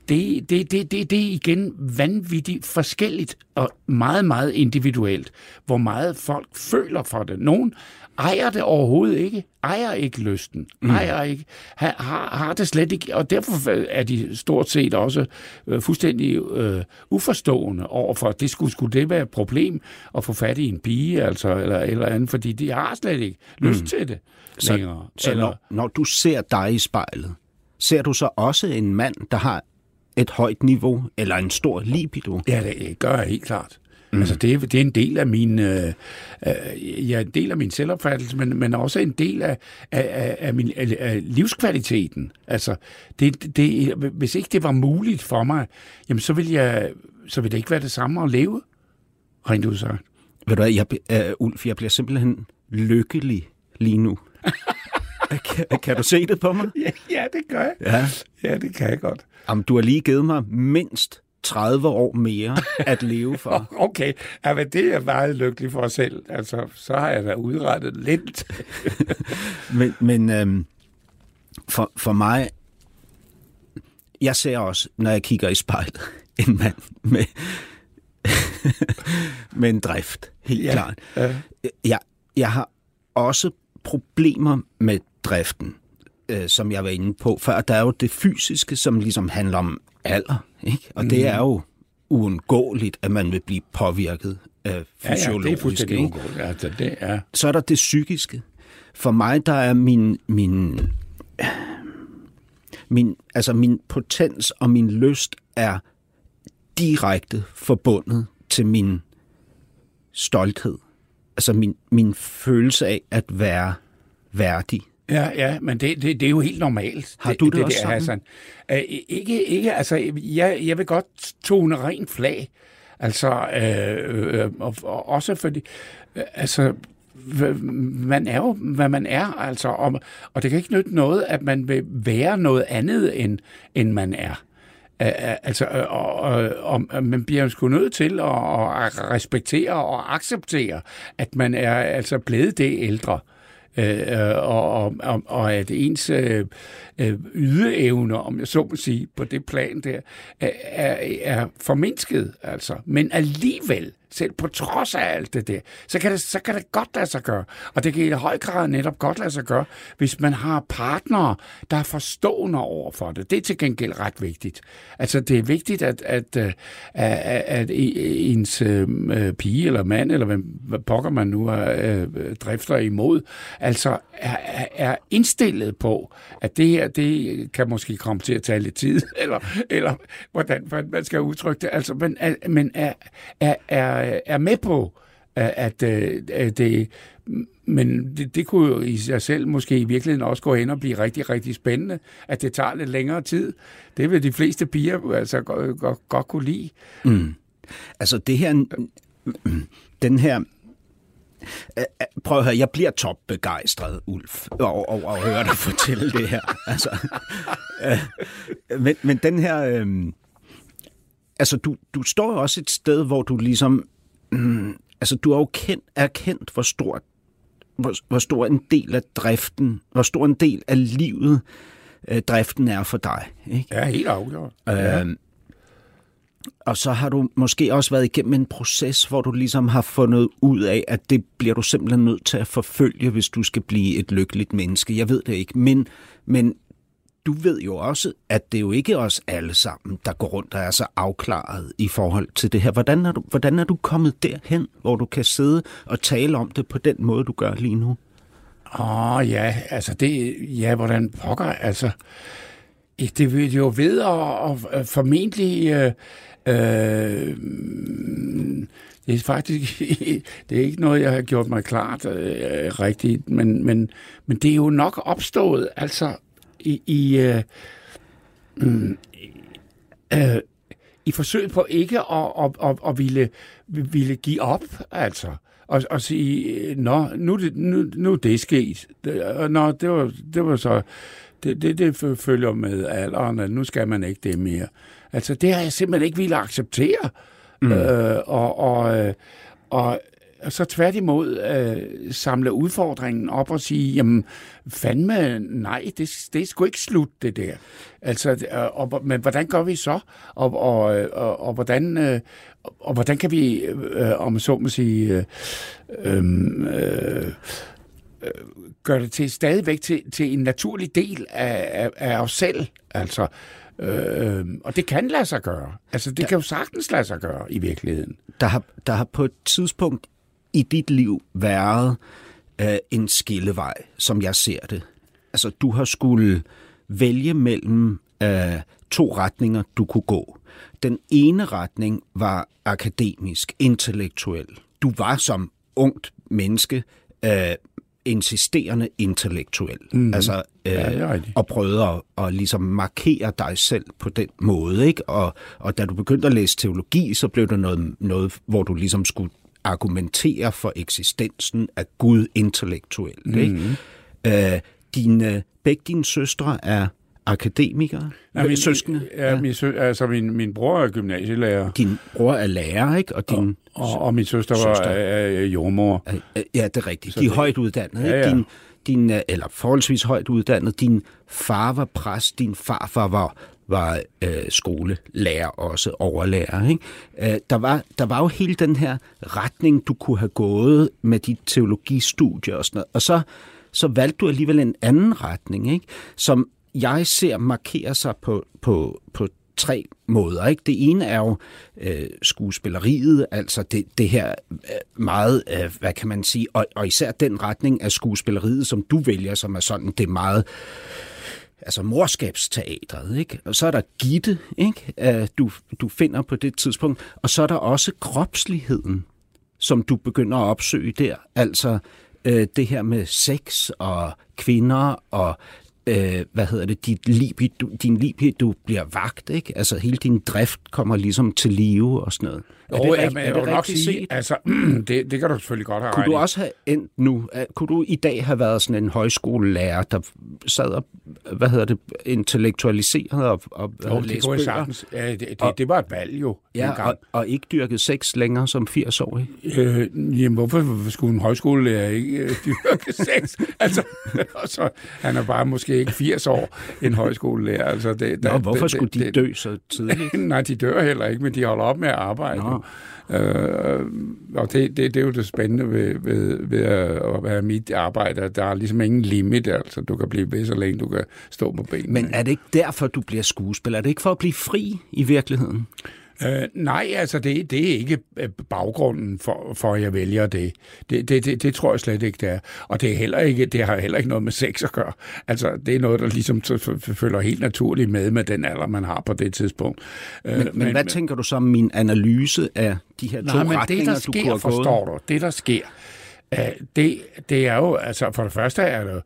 det, det, det, det, det er igen vanvittigt forskelligt og meget, meget individuelt, hvor meget folk føler for det. Nogen ejer det overhovedet ikke, ejer ikke lysten, mm. ejer ikke, har, har, har det slet ikke, og derfor er de stort set også øh, fuldstændig øh, uforstående overfor, at det skulle, skulle det være et problem at få fat i en pige, altså, eller, eller andet, fordi de har slet ikke lyst mm. til det længere. Så eller, når, når du ser dig i spejlet, ser du så også en mand, der har et højt niveau, eller en stor libido? Ja, det gør jeg helt klart. Mm. Altså, det, er- det er en del af min, øh, øh, ja, en del af min selvopfattelse, men, men også en del af, af, af, af, min, af, af livskvaliteten. Altså, det, det, hvis ikke det var muligt for mig, jamen, så ville, jeg, så ville det ikke være det samme at leve, rent ud sagt. Ved du hvad, jeg, uh, Ulf, jeg bliver simpelthen lykkelig lige nu. kan, kan du se det på mig? Ja, ja, det gør jeg. Ja. Ja, det kan jeg godt. Jamen, du har lige givet mig mindst 30 år mere at leve for. Okay, ja, men det er jeg meget lykkelig for selv. Altså, så har jeg da udrettet lidt. Men, men øhm, for, for mig, jeg ser også, når jeg kigger i spejlet, en mand med, med en drift, helt ja. Ja, klart. ja. Jeg, jeg har også problemer med driften, øh, som jeg var inde på før. Der er jo det fysiske, som ligesom handler om alder, ikke? og det er jo uundgåeligt, at man vil blive påvirket af Ja, ja, det er fysiologisk. Altså, det er... så er der det psykiske. For mig, der er min, min, min, altså min potens og min lyst er direkte forbundet til min stolthed. Altså min, min følelse af at være værdig. Ja, ja, men det, det, det er jo helt normalt. Har du det også der, sådan? Hassan. Uh, ikke, ikke, altså, jeg, jeg vil godt tone rent flag. Altså, øh, øh, og, og også fordi, øh, altså, man er jo, hvad man er, altså, og, og det kan ikke nytte noget, at man vil være noget andet, end, end man er. Altså, øh, og, og, og man bliver sgu nødt til at, at respektere og acceptere, at man er altså blevet det ældre. Øh, øh, øh og, og, og at ens øh, øh ydeevner, om jeg så må sige, på det plan der, er, er, er formindsket, altså. Men alligevel, selv på trods af alt det der, så kan det, så kan det godt lade sig gøre. Og det kan i høj grad netop godt lade sig gøre, hvis man har partnere, der er forstående over for det. Det er til gengæld ret vigtigt. Altså, det er vigtigt, at, at, øh, at, at ens øh, øh, pige eller mand, eller hvem hvad pokker man nu er, drifter imod, altså er, er- indstillet på, at det her, det kan måske komme til at tage lidt tid, eller, eller hvordan man skal udtrykke det, altså, men, er, men er, er, er, Øh, er med på, øh, at, at, det, men det, det kunne jo i sig selv måske i virkeligheden også gå hen og blive rigtig, rigtig spændende, at det tager lidt længere tid. Det vil de fleste piger altså godt, godt, godt kunne lide. Mm. Altså det her, den her, prøv at høre, jeg bliver topbegejstret, Ulf, over, over at høre dig fortælle det her. Altså, øh, men, men den her, øh, altså du, du står jo også et sted, hvor du ligesom, mm, altså du har jo kendt, erkendt, hvor stor, hvor, hvor stor en del af driften, hvor stor en del af livet øh, driften er for dig. Ikke? Ja, helt afgjort. Ja. Øh, og så har du måske også været igennem en proces, hvor du ligesom har fundet ud af, at det bliver du simpelthen nødt til at forfølge, hvis du skal blive et lykkeligt menneske. Jeg ved det ikke, men, men du ved jo også, at det er jo ikke os alle sammen, der går rundt og er så afklaret i forhold til det her. Hvordan er du, hvordan er du kommet derhen, hvor du kan sidde og tale om det på den måde, du gør lige nu? Åh oh, ja, altså det, ja, hvordan pokker, altså, det vil jo ved at, at formentlig øh, Øh, det er faktisk det er ikke noget, jeg har gjort mig klart øh, rigtigt, men, men, men det er jo nok opstået altså i, i, øh, mm, øh, i forsøg på ikke at, at, at, at ville, ville give op, altså. Og, og sige, nå, nu, nu, nu er det sket. Nå, det var, det var så... Det, det, det følger med alderen, at nu skal man ikke det mere. Altså, det har jeg simpelthen ikke ville acceptere. Mm. Øh, og, og, øh, og, og så tværtimod øh, samle udfordringen op og sige, jamen fandme, nej, det, det er sgu ikke slut, det der. Altså, øh, og, men hvordan gør vi så? Og, og, og, og, hvordan, øh, og hvordan kan vi, øh, om så må sige, øh, øh, øh, gøre det til stadigvæk til, til en naturlig del af, af, af os selv. Altså, Øh, og det kan lade sig gøre. Altså, det der, kan jo sagtens lade sig gøre i virkeligheden. Der har, der har på et tidspunkt i dit liv været øh, en skillevej, som jeg ser det. Altså, du har skulle vælge mellem øh, to retninger, du kunne gå. Den ene retning var akademisk, intellektuel. Du var som ungt menneske øh, insisterende intellektuel. Mm. Altså, øh, ja, og prøvede at, at ligesom markere dig selv på den måde. Ikke? Og, og da du begyndte at læse teologi, så blev det noget, noget hvor du ligesom skulle argumentere for eksistensen af Gud intellektuelt. Mm. Ikke? Øh, dine, begge dine søstre er akademikere? Ja, min, søskende? Ja, ja. Min, sø, altså min, min bror er gymnasielærer. Din bror er lærer, ikke? Og, din og, og, og min søster, søster. var er, er jordmor. Ja, det er rigtigt. Så De er det... højt uddannede, ja, ja. Din, din, øh, eller forholdsvis højt uddannet. Din far var præst, din farfar var, var øh, skolelærer også, overlærer. Ikke? Øh, der, var, der var jo hele den her retning, du kunne have gået med dit teologistudie og sådan noget. Og så, så valgte du alligevel en anden retning, ikke? som jeg ser markerer sig på, på, på tre måder. Ikke? Det ene er jo øh, skuespilleriet, altså det, det her øh, meget, øh, hvad kan man sige, og, og især den retning af skuespilleriet, som du vælger, som er sådan, det meget meget altså morskabsteatret, ikke? Og så er der Gitte, ikke? Øh, du, du finder på det tidspunkt. Og så er der også kropsligheden, som du begynder at opsøge der. Altså øh, det her med sex og kvinder og øh, hvad hedder det, dit libido, din libido bliver vagt, ikke? Altså hele din drift kommer ligesom til live og sådan noget. Er det, ja, men er det nok sige, set? altså, det, det kan du selvfølgelig godt have Kunne du også have endt nu, kunne du i dag have været sådan en højskolelærer, der sad og, hvad hedder det, intellektualiseret og, og jo, det kunne jeg sagtens. Ja, det, det, og, det var et valg jo. Ja, og, og ikke dyrket sex længere som 80-årig. Øh, jamen, hvorfor skulle en højskolelærer ikke øh, dyrke sex? altså, så, han er bare måske ikke 80 år, en højskolelærer. Altså, det, Nå, der, hvorfor det, skulle de det, dø så tidligt? Nej, de dør heller ikke, men de holder op med at arbejde. Nå. Øh, og det, det, det er jo det spændende ved, ved, ved at være mit arbejde, der er ligesom ingen limit, altså du kan blive ved, så længe du kan stå på benene. Men er det ikke derfor, du bliver skuespiller? Er det ikke for at blive fri i virkeligheden? Øh, nej, altså det, det er ikke øh, baggrunden for, for at jeg vælger det. Det, det, det. det tror jeg slet ikke, det er. Og det, er heller ikke, det har heller ikke noget med sex at gøre. Altså det er noget, der ligesom følger helt naturligt med med den alder, man har på det tidspunkt. Øh, men, men, men hvad men, tænker du så om min analyse af de her to nej, men retninger, det, der sker, du forstår du, det der sker, øh, det, det er jo, altså for det første er det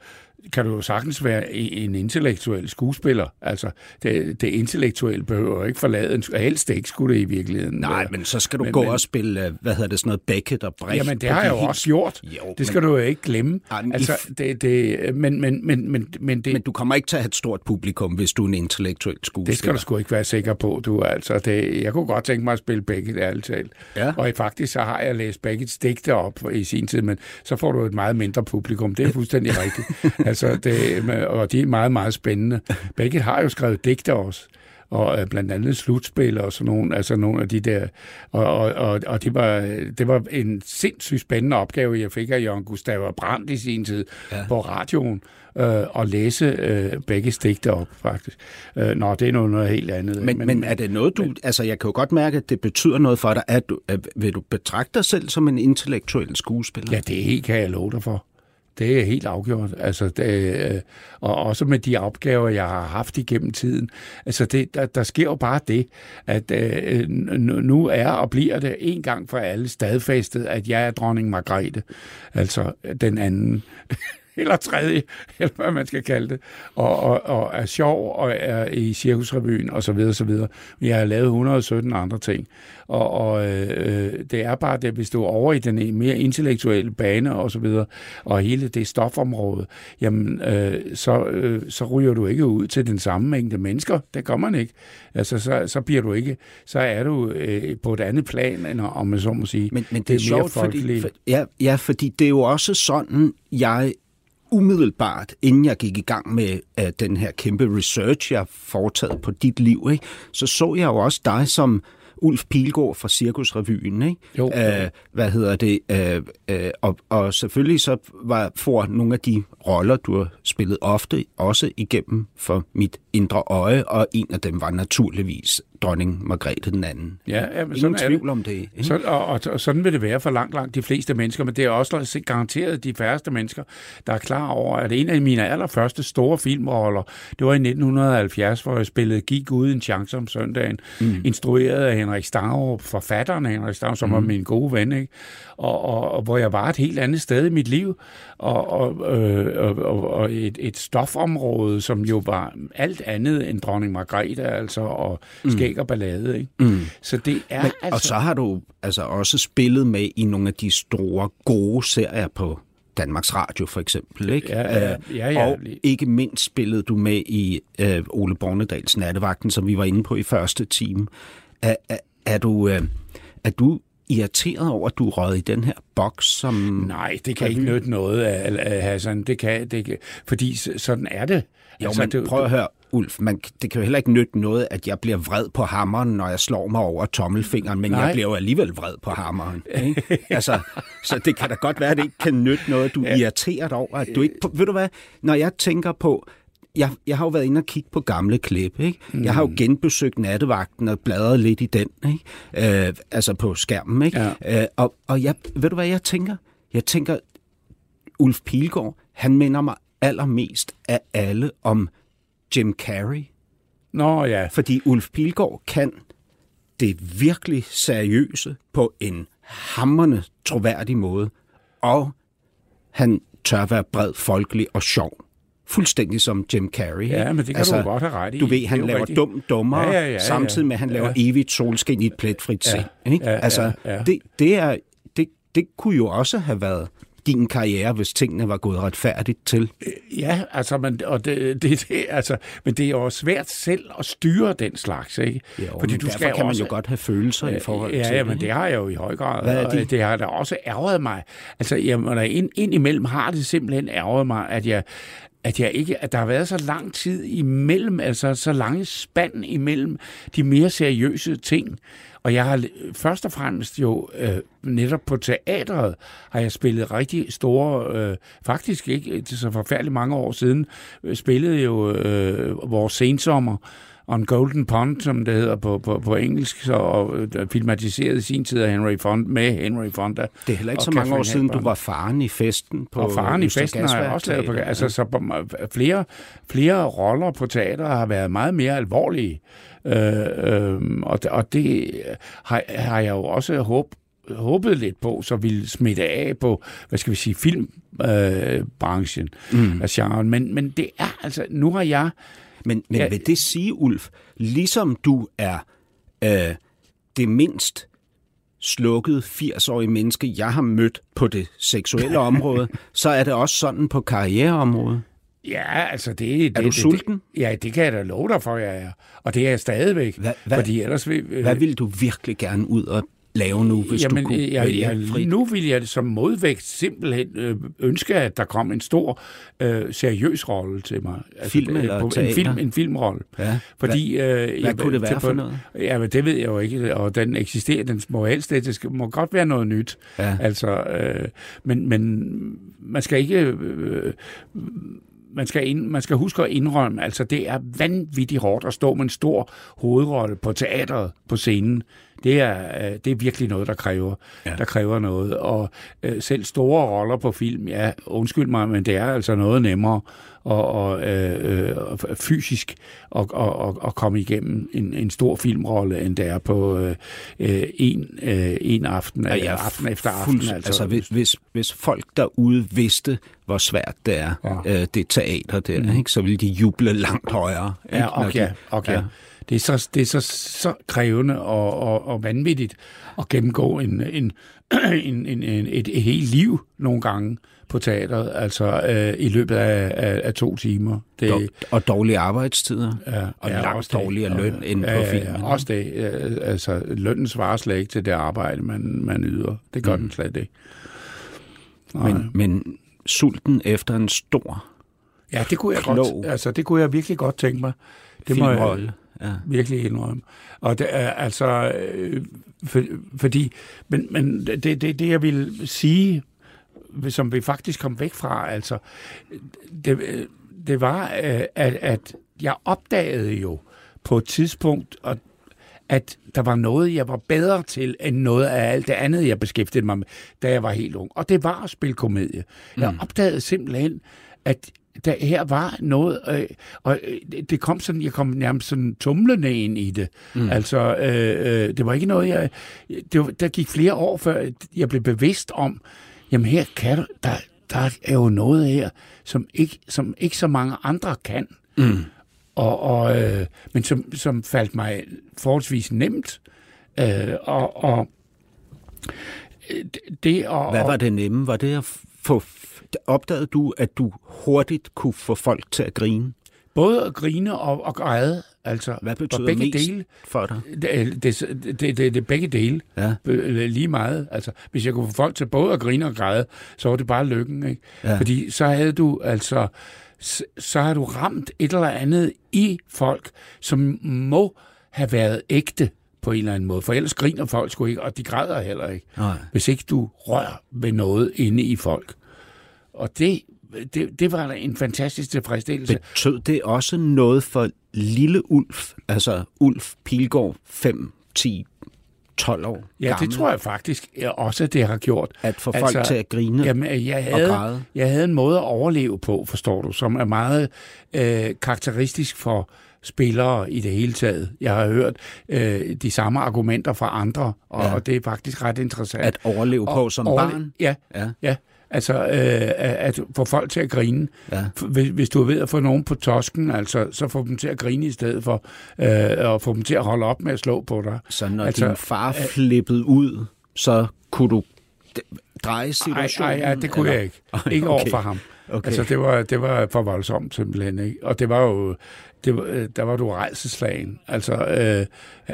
kan du jo sagtens være en intellektuel skuespiller. Altså, det, det intellektuelle behøver ikke forlade en... Helst ikke skulle det i virkeligheden. Nej, men så skal du men, gå men, og spille, øh, hvad hedder det, sådan noget Beckett og Brecht. Jamen, det har jeg jo helt... også gjort. Jo, det skal men, du jo ikke glemme. Jamen, altså, det, det, men, men, men, men, men, det, men du kommer ikke til at have et stort publikum, hvis du er en intellektuel skuespiller. Det skal du sgu ikke være sikker på, du altså. Det, jeg kunne godt tænke mig at spille Beckett, ærligt talt. Ja. Og faktisk så har jeg læst Becketts digte op i sin tid, men så får du et meget mindre publikum. Det er fuldstændig rigtigt. Altså, det, og de er meget, meget spændende. Begge har jo skrevet digter også og øh, blandt andet slutspil og sådan nogle, altså nogle af de der, og, og, og, og det, var, det var en sindssygt spændende opgave, jeg fik af Jørgen Gustav Brandt i sin tid ja. på radioen, øh, og læse øh, begge digter op, faktisk. Øh, nå, det er noget, noget helt andet. Men, men, men er det noget, du... Men, altså, jeg kan jo godt mærke, at det betyder noget for dig. At du, at, vil du betragte dig selv som en intellektuel skuespiller? Ja, det kan jeg love dig for. Det er helt afgjort. Altså, det, øh, og også med de opgaver, jeg har haft igennem tiden. Altså, det, der, der sker jo bare det, at øh, nu er og bliver det en gang for alle stadfæstet, at jeg er dronning Margrethe. Altså, den anden eller tredje, eller hvad man skal kalde det, og, og, og er sjov og er i cirkusrevyen og så videre, så videre. Jeg har lavet 117 andre ting, og, og øh, det er bare det, hvis du er over i den mere intellektuelle bane og så videre, og hele det stofområde, jamen øh, så, øh, så ryger du ikke ud til den samme mængde mennesker. Det gør man ikke. Altså, så, så bliver du ikke, så er du øh, på et andet plan, end om man så må sige. Men, men det, det er, sjovt, fordi, for, ja, ja, fordi det er jo også sådan, jeg umiddelbart, inden jeg gik i gang med uh, den her kæmpe research, jeg har foretaget på dit liv, ikke, så så jeg jo også dig som Ulf Pilgaard fra Cirkusrevyen, ikke? Jo. Uh, hvad hedder det? Uh, uh, og, og selvfølgelig så var for nogle af de roller, du har spillet ofte, også igennem for mit indre øje, og en af dem var naturligvis dronning Margrethe den anden. Ja, ja men Ingen tvivl det. om det. Ikke? Så, og, og, og sådan vil det være for langt, langt de fleste mennesker, men det er også garanteret de færreste mennesker, der er klar over, at en af mine allerførste store filmroller, det var i 1970, hvor jeg spillede Gik ud en chance om søndagen, mm. instrueret af Henrik Stangerup, forfatteren af Henrik Stangerup, som mm. var min gode ven, ikke? Og, og, og hvor jeg var et helt andet sted i mit liv, og, og, øh, og, og, et, et stofområde, som jo var alt andet end dronning Margrethe, altså, og mm skæg og ballade. Ikke? Mm. Så det er Men, altså... Og så har du altså også spillet med i nogle af de store, gode serier på Danmarks Radio for eksempel. Ikke? Ja, ja, ja, ja. Og ikke mindst spillede du med i uh, Ole Bornedals Nattevagten, som vi var inde på i første time. Er, er, er, du, uh, er du irriteret over, at du rød i den her boks? Som Nej, det kan ikke nytte noget, Hassan. Det kan, det kan, fordi sådan er det. Jo, altså, men prøv at høre, Ulf, man, det kan jo heller ikke nytte noget, at jeg bliver vred på hammeren, når jeg slår mig over tommelfingeren, men Nej. jeg bliver jo alligevel vred på hammeren. Ikke? altså, så det kan da godt være, at det ikke kan nytte noget, du ja. irriteret over. At du ikke, ved du hvad, når jeg tænker på, jeg, jeg har jo været inde og kigge på gamle klip. Ikke? Mm. Jeg har jo genbesøgt nattevagten og bladret lidt i den, ikke? Øh, altså på skærmen. Ikke? Ja. Øh, og, og jeg, ved du hvad jeg tænker? Jeg tænker, Ulf Pilgaard, han minder mig allermest af alle om Jim Carrey. Nå ja. Fordi Ulf Pilgaard kan det virkelig seriøse på en hammerne troværdig måde, og han tør være bred, folkelig og sjov. Fuldstændig som Jim Carrey. Ja, men det kan altså, du godt have ret i. Du ved, han laver rigtig. dum dummer, ja, ja, ja, samtidig med, at han laver ja. evigt solskin i et pletfrit ja, sind. Ikke? Ja, altså, ja. Det, det, er, det, det kunne jo også have været din karriere, hvis tingene var gået retfærdigt til? Ja, altså, men, og det, det, det, altså, men det er jo svært selv at styre den slags, ikke? Jo, Fordi du skal kan man jo godt have følelser i forhold ja, til ja, men det har jeg jo i høj grad. Hvad er det? det har da også ærget mig. Altså, jamen, ind, ind imellem har det simpelthen ærget mig, at jeg, at jeg ikke, at der har været så lang tid imellem, altså så lange spand imellem de mere seriøse ting. Og jeg har først og fremmest jo øh, netop på teatret har jeg spillet rigtig store, øh, faktisk ikke så forfærdeligt mange år siden, øh, spillede jo øh, vores sensommer, On Golden Pond, som det hedder på, på, på engelsk, så, og øh, filmatiseret i sin tid af Henry Fonda, med Henry Fonda. Det er heller ikke så mange år siden, du var faren i festen på Og faren i festen har jeg også lavet på, altså, så flere, flere roller på teater har været meget mere alvorlige. Øh, øh, og, og det har, har jeg jo også håb, håbet lidt på, så ville smitte af på, hvad skal vi sige, filmbranchen øh, mm. af genren. Men, men det er altså, nu har jeg men, men ja. vil det sige, Ulf, ligesom du er øh, det mindst slukket 80-årige menneske, jeg har mødt på det seksuelle område, så er det også sådan på karriereområdet? Ja, altså det... Er det, du det, sulten? Det, ja, det kan jeg da love dig for, jeg er. Og det er jeg stadigvæk. Hvad, hvad, fordi ellers vil, øh, hvad vil du virkelig gerne ud og lave nu, hvis Jamen, du kunne jeg, jeg, fri? Nu vil jeg som modvægt simpelthen øh, ønske, at der kom en stor, øh, seriøs rolle til mig. Altså, film eller på, en, film, en filmrolle. Ja. Fordi, hvad øh, hvad kunne det være for noget? Ja, men det ved jeg jo ikke, og den eksisterer, den må helst, det skal, må godt være noget nyt. Ja. Altså, øh, men, men man skal ikke... Øh, man skal, ind, man skal huske at indrømme, altså det er vanvittigt hårdt at stå med en stor hovedrolle på teateret på scenen det er, øh, det er virkelig noget, der kræver, ja. der kræver noget. Og øh, selv store roller på film, ja, undskyld mig, men det er altså noget nemmere og, og øh, øh, fysisk at, og, og, komme igennem en, en stor filmrolle, end det er på øh, øh en, øh, en aften, ja, ja, aften efter aften. Fuld, altså, altså hvis, hvis, hvis folk derude vidste, hvor svært det er, ja. øh, det teater der, mm. ikke, så ville de juble langt højere. Ikke, ja, okay, de, okay. Ja. Det er så, det er så, så krævende og, og, og vanvittigt at gennemgå en, en, en, en, en, et, et helt liv nogle gange på teateret, altså øh, i løbet af, af, af to timer. Det, og, og dårlige arbejdstider, ja, og ja, langt dårligere løn og, end ja, på filmen. Ja, også det. Altså, lønnen svarer slet ikke til det arbejde, man, man yder. Det gør mm. den slet ikke. Men, men sulten efter en stor Ja, det kunne jeg godt. Altså, det kunne jeg virkelig godt tænke mig. Det må jeg ja. virkelig indrømme. Og det er altså, øh, for, fordi, men, men det, det, det, jeg vil sige som vi faktisk kom væk fra, altså, det, det var, øh, at, at jeg opdagede jo på et tidspunkt, at der var noget, jeg var bedre til, end noget af alt det andet, jeg beskæftigede mig med, da jeg var helt ung. Og det var at spille komedie. Mm. Jeg opdagede simpelthen, at der her var noget, øh, og øh, det kom sådan, jeg kom nærmest sådan tumlende ind i det. Mm. Altså, øh, øh, det var ikke noget, jeg, det var, der gik flere år, før jeg blev bevidst om, jamen her kan der, der er jo noget her, som ikke, som ikke så mange andre kan. Mm. Og, og, øh, men som, som faldt mig forholdsvis nemt. Øh, og, og øh, det og, Hvad var det nemme? Var det at få... Opdagede du, at du hurtigt kunne få folk til at grine? Både at grine og, og græde. Altså, Hvad betyder begge mest dele, for dig? Det, det, det, det, det er begge dele. Ja. Lige meget. Altså, hvis jeg kunne få folk til både at grine og græde, så var det bare lykken. Ikke? Ja. Fordi så havde du altså så har du ramt et eller andet i folk, som må have været ægte på en eller anden måde. For ellers griner folk sgu ikke, og de græder heller ikke. Nej. Hvis ikke du rører ved noget inde i folk. Og det det, det var en fantastisk tilfredsstillelse. Betød det også noget for lille Ulf, altså Ulf Pilgaard, 5, 10, 12 år Ja, gammel, det tror jeg faktisk også, det har gjort. At få folk altså, til at grine jamen, jeg havde, og græde? Jeg havde en måde at overleve på, forstår du, som er meget øh, karakteristisk for spillere i det hele taget. Jeg har hørt øh, de samme argumenter fra andre, og, ja. og det er faktisk ret interessant. At overleve på som overle- barn? Ja, ja. ja. Altså, øh, at få folk til at grine. Ja. Hvis, hvis du er ved at få nogen på tosken, altså, så få dem til at grine i stedet for, øh, og få dem til at holde op med at slå på dig. Så når altså, din far flippede ud, så kunne du dreje situationen? Nej, det kunne eller? jeg ikke. Ikke okay. over for ham. Okay. Altså, det var, det var for voldsomt simpelthen. Ikke? Og det var jo det, var, øh, der var du rejseslagen. Altså, øh,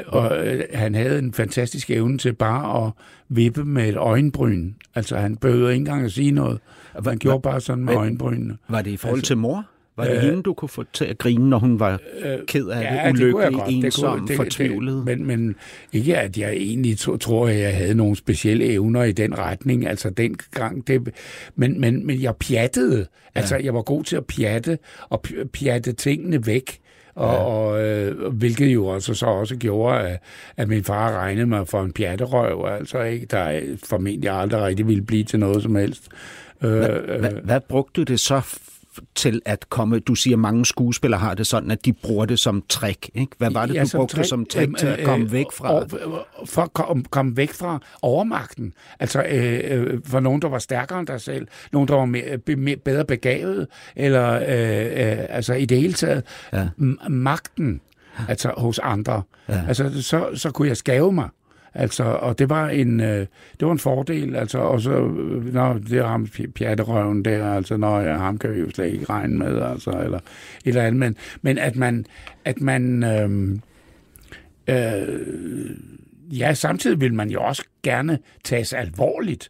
og øh, han havde en fantastisk evne til bare at vippe med et øjenbryn. Altså, han behøvede ikke engang at sige noget. Han gjorde bare sådan med øjenbrynene. Var det i forhold altså, til mor? Var det øh, hende, du kunne få til at grine, når hun var øh, ked af ja, det, ulykkelig, det ensom, det, fortvivlet? Det, men, men ikke, at jeg egentlig tror, at jeg havde nogle specielle evner i den retning, altså den gang. Det, men, men, men jeg pjattede. Ja. Altså, jeg var god til at pjatte, og pjatte tingene væk. Og, ja. og øh, hvilket jo også så også gjorde, at, at min far regnede mig for en pjatterøv, altså ikke, der formentlig aldrig rigtig ville blive til noget som helst. Øh, hvad, øh, hvad, hvad brugte du det så til at komme, du siger, mange skuespillere har det sådan, at de bruger det som trick. Ikke? Hvad var det, ja, du brugte trick, som trick øh, til at komme øh, væk fra? Øh, for at komme, komme væk fra overmagten. Altså øh, øh, for nogen, der var stærkere end dig selv, nogen, der var mere, be, mere, bedre begavet, eller øh, øh, altså i det hele taget ja. magten altså hos andre. Ja. Altså så, så kunne jeg skave mig. Altså, og det var en, øh, det var en fordel, altså, og så, øh, nå, det er ham pjatterøven der, altså, nå, ja, ham kan vi jo slet ikke regne med, altså, eller et eller andet, men, men at man, at man, øh, øh, ja, samtidig vil man jo også gerne tages alvorligt,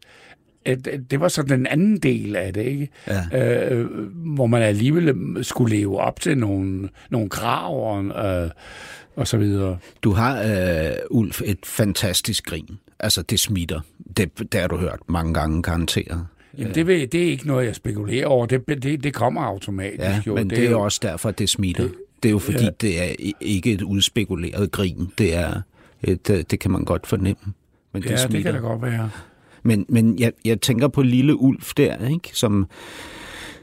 det var så den anden del af det, ikke? Ja. Øh, hvor man alligevel skulle leve op til nogle, nogle krav og, øh, og så videre. Du har, øh, Ulf, et fantastisk grin. Altså, det smitter. Det, det har du hørt mange gange garanteret. Jamen, det, vil, det er ikke noget, jeg spekulerer over. Det, det, det kommer automatisk. Ja, jo. men det, det er jo også derfor, det smitter. Det, det er jo fordi, ja. det er ikke et udspekuleret grin. Det er Øh, Det, det kan man godt fornemme. Men Ja, det smitter. kan da godt være. Men, men jeg, jeg tænker på lille Ulf der, ikke? Som,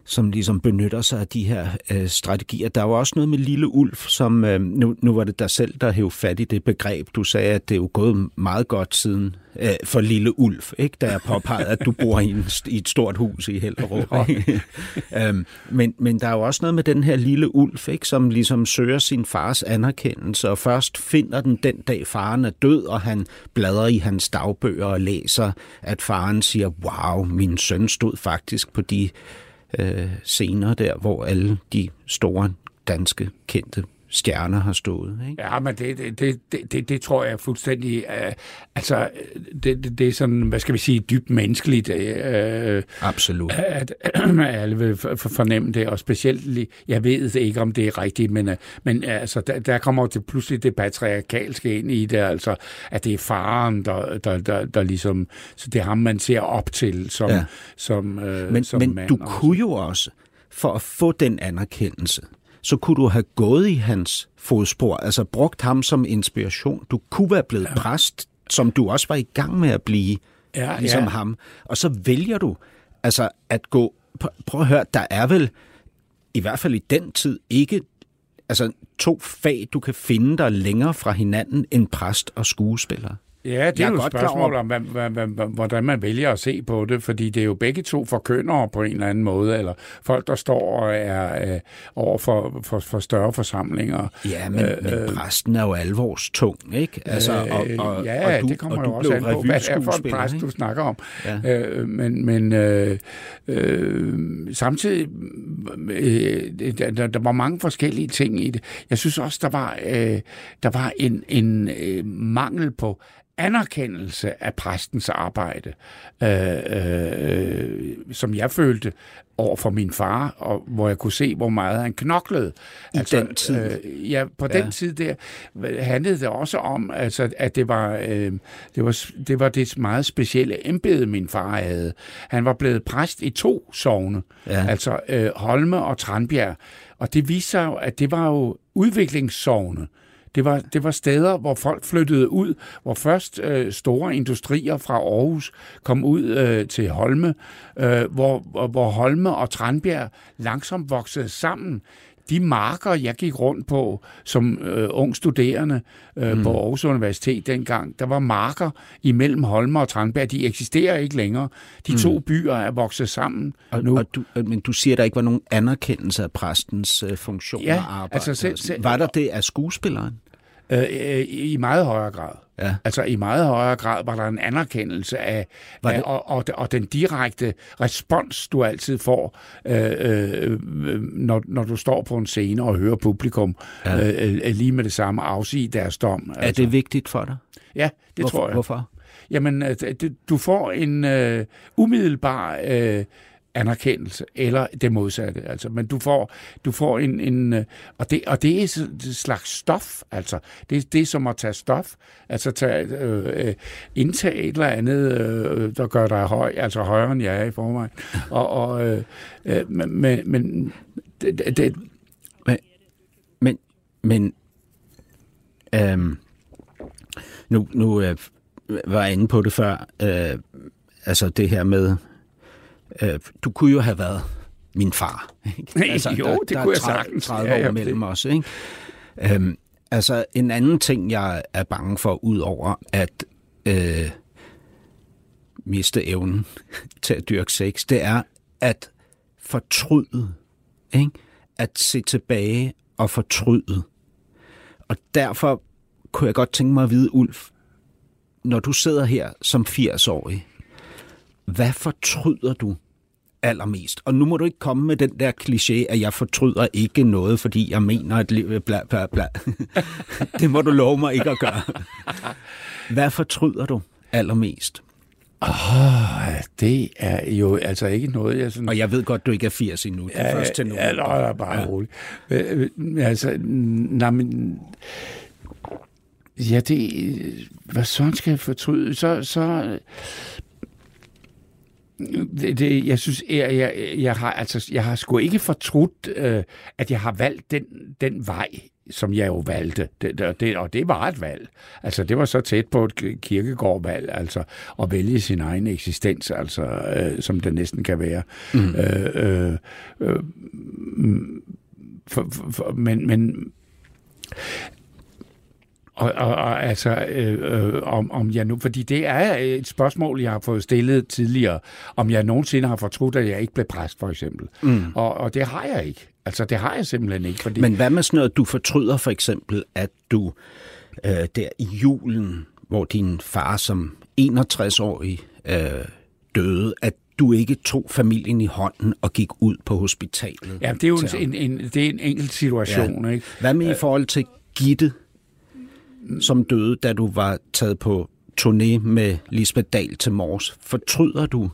som ligesom benytter sig af de her øh, strategier. Der er jo også noget med lille Ulf, som øh, nu, nu var det dig selv, der hævde fat i det begreb. Du sagde, at det er jo gået meget godt siden øh, for lille Ulf, ikke? da jeg påpegede, at du bor i, en, i et stort hus i Hellerup. øhm, men, men der er jo også noget med den her lille Ulf, ikke? som ligesom søger sin fars anerkendelse, og først finder den den dag, faren er død, og han bladrer i hans dagbøger og læser, at faren siger, wow, min søn stod faktisk på de øh, scener der, hvor alle de store danske kendte stjerner har stået. Ikke? Ja, men det, det, det, det, det, tror jeg fuldstændig... Uh, altså, det, det, det er sådan, hvad skal vi sige, dybt menneskeligt, uh, Absolut. at alle vil for- for- fornemme det, og specielt, jeg ved ikke, om det er rigtigt, men, uh, men uh, altså, der, der kommer det pludselig det patriarkalske ind i det, altså, at det er faren, der, der, der, der ligesom... Så det er ham, man ser op til som, Ja. som, uh, Men, som men mand. du også. kunne jo også, for at få den anerkendelse, så kunne du have gået i hans fodspor, altså brugt ham som inspiration. Du kunne være blevet ja. præst, som du også var i gang med at blive, Ja, ligesom ja. ham. Og så vælger du altså at gå... pr- Prøv at høre, der er vel, i hvert fald i den tid, ikke altså, to fag, du kan finde dig længere fra hinanden end præst og skuespiller. Ja, det er er jo et spørgsmål om, hvordan man vælger at se på det, fordi det er jo begge to forkyndere på en eller anden måde, eller folk, der står og er øh, over for, for, for større forsamlinger. Ja, men, øh, men præsten er jo alvorstung, ikke? Altså, og, og, Øh, ja, og du, det kommer og jo også an på, hvad er for en præst, ikke? du snakker om. Ja. Øh, men men øh, øh, samtidig, øh, der, der, der var mange forskellige ting i det. Jeg synes også, der var, øh, der var en, en øh, mangel på anerkendelse af præstens arbejde, øh, øh, som jeg følte over for min far, og hvor jeg kunne se, hvor meget han knoklede. I den tid? Øh, ja, på Ja. den tid der handlede det også om, altså, at det var, øh, det, var, det var det meget specielle embede, min far havde. Han var blevet præst i to sogne, Ja. altså øh, Holme og Tranbjerg. Og det viste sig jo, at det var jo udviklingssogne. Det var, det var steder, hvor folk flyttede ud, hvor først øh, store industrier fra Aarhus kom ud øh, til Holme, øh, hvor, hvor Holme og Tranbjerg langsomt voksede sammen. De marker, jeg gik rundt på som øh, ung studerende øh, mm. på Aarhus Universitet dengang, der var marker imellem Holme og Tranbjerg. De eksisterer ikke længere. De to byer er vokset sammen Og, nu. og du, øh, men du siger, at der ikke var nogen anerkendelse af præstens øh, funktion Ja, og arbejde. altså selv- selv- var der det af skuespilleren? Øh, øh, I meget højere grad. Ja. Altså i meget højere grad var der en anerkendelse af, af og, og, og den direkte respons, du altid får, øh, øh, når, når du står på en scene og hører publikum ja. øh, øh, lige med det samme afsige deres dom. Er det vigtigt for dig? Ja, det hvorfor, tror jeg. Hvorfor? Jamen, øh, du får en øh, umiddelbar øh, anerkendelse, eller det modsatte. Altså. Men du får, du får en... en øh, og, det, og det er et slags stof. Altså. Det, det er som at tage stof. Altså tage, øh, øh, indtage et eller andet, øh, der gør dig høj, altså højere end jeg er i forvejen. Og, og, øh, øh, men, men, det, det, men, Men, men øhm, nu, nu øh, var jeg inde på det før, øh, altså det her med, øh, du kunne jo have været min far. Ikke? Altså, Jo, der, det der kunne er jeg 30, sagtens. 30 Ja, år ja, mellem det- os. Ikke? Øhm, altså en anden ting, jeg er bange for, ud over at øh, miste evnen til at dyrke sex, det er at fortryde. Ikke? At se tilbage og fortryde. Og derfor kunne jeg godt tænke mig at vide, Ulf, når du sidder her som 80-årig, hvad fortryder du allermest? Og nu må du ikke komme med den der kliché, at jeg fortryder ikke noget, fordi jeg mener, at livet bla bla bla. det må du love mig ikke at gøre. Hvad fortryder du allermest? Ja, det er jo altså ikke noget, jeg sådan... Og jeg ved godt, du ikke er 80 endnu. Det er først til nu. Ja, nej, bare ja. roligt. Altså, nej, men... Ja, det... Hvad sådan skal jeg fortryde? Så... så det, det, jeg synes, jeg, jeg, jeg, har, altså, jeg har sgu ikke fortrudt, øh, at jeg har valgt den, den vej, som jeg jo valgte. Det, det, og det var et valg. Altså, det var så tæt på et kirkegårdvalg, altså at vælge sin egen eksistens, altså, øh, som det næsten kan være. Mm. Øh, øh, øh, for, for, for, men, men og, og, og altså, øh, øh, om, om jeg nu, fordi det er et spørgsmål, jeg har fået stillet tidligere, om jeg nogensinde har fortrudt, at jeg ikke blev præst, for eksempel. Mm. Og, og det har jeg ikke. Altså, det har jeg simpelthen ikke. Fordi... Men hvad med sådan noget, du fortryder for eksempel, at du øh, der i julen, hvor din far som 61-årig øh, døde, at du ikke tog familien i hånden og gik ud på hospitalet? Ja, det er jo en, en, det er en enkelt situation. Ja. Ikke? Hvad med i forhold til Gitte, som døde, da du var taget på turné med Lisbeth Dahl til Mors. Fortryder du,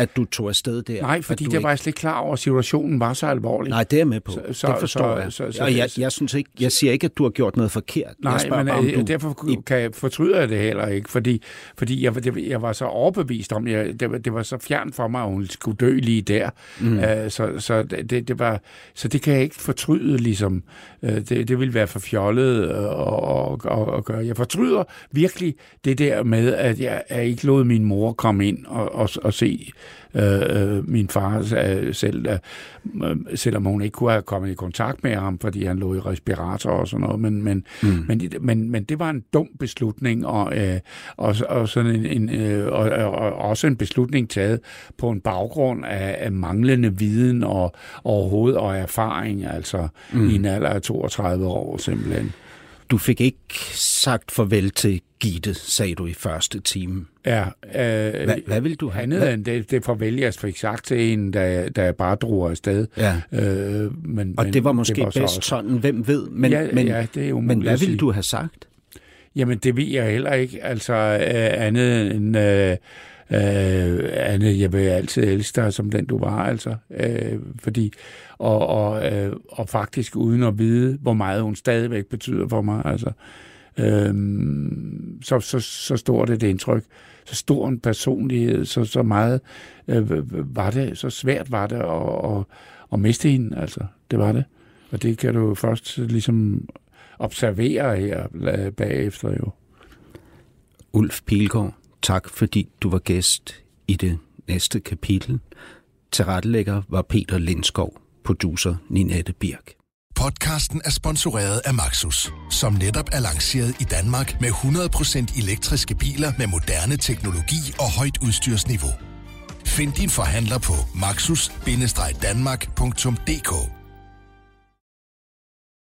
at du tog afsted der? Nej, fordi det ikke... var jeg slet ikke klar over, at situationen var så alvorlig. Nej, det er med på. Så, så, det forstår så, jeg. Så, så, og jeg, jeg, synes ikke, jeg siger ikke, at du har gjort noget forkert. Nej, jeg men bare, du... derfor kan jeg, fortryder jeg det heller ikke, fordi, fordi jeg, det, jeg var så overbevist om, jeg, det, det var så fjern for mig, at hun skulle dø lige der. Mm. Uh, så, så, det, det var, så det kan jeg ikke fortryde, ligesom. Uh, det, det ville være for fjollet at, at gøre. Jeg fortryder virkelig det der med, at jeg, jeg ikke lod min mor komme ind og, og, og se Øh, øh, min far øh, selv, øh, selvom hun ikke kunne have kommet i kontakt med ham, fordi han lå i respirator og sådan noget, men, men, mm. men, men, men det var en dum beslutning, og, øh, og, og, sådan en, en, øh, og, og også en beslutning taget på en baggrund af, af manglende viden og overhovedet og erfaring, altså mm. i en alder af 32 år simpelthen. Du fik ikke sagt farvel til Gitte, sagde du i første time. Ja. Øh, hvad, hvad vil du have? Andet end det, det farvel, jeg fik sagt til en, da jeg bare drog afsted. Ja. Øh, men, og men, det var måske det var bedst også... sådan, hvem ved. Men, ja, men, ja, det er men hvad ville du have sagt? Jamen, det ved jeg heller ikke. Altså, øh, andet end... Øh, Øh, Anne, jeg vil altid elske dig som den, du var, altså. Øh, fordi, og, og, øh, og faktisk uden at vide, hvor meget hun stadigvæk betyder for mig, altså. Øh, så, så, så stort et indtryk, så stor en personlighed, så, så meget øh, var det, så svært var det at, at, at miste hende, altså. Det var det. Og det kan du først ligesom observere her bagefter jo. Ulf Pilgaard, Tak fordi du var gæst i det næste kapitel. Tilrettelægger var Peter Lindskov, producer Ninette Birk. Podcasten er sponsoreret af Maxus, som netop er lanceret i Danmark med 100% elektriske biler med moderne teknologi og højt udstyrsniveau. Find din forhandler på maxus-danmark.dk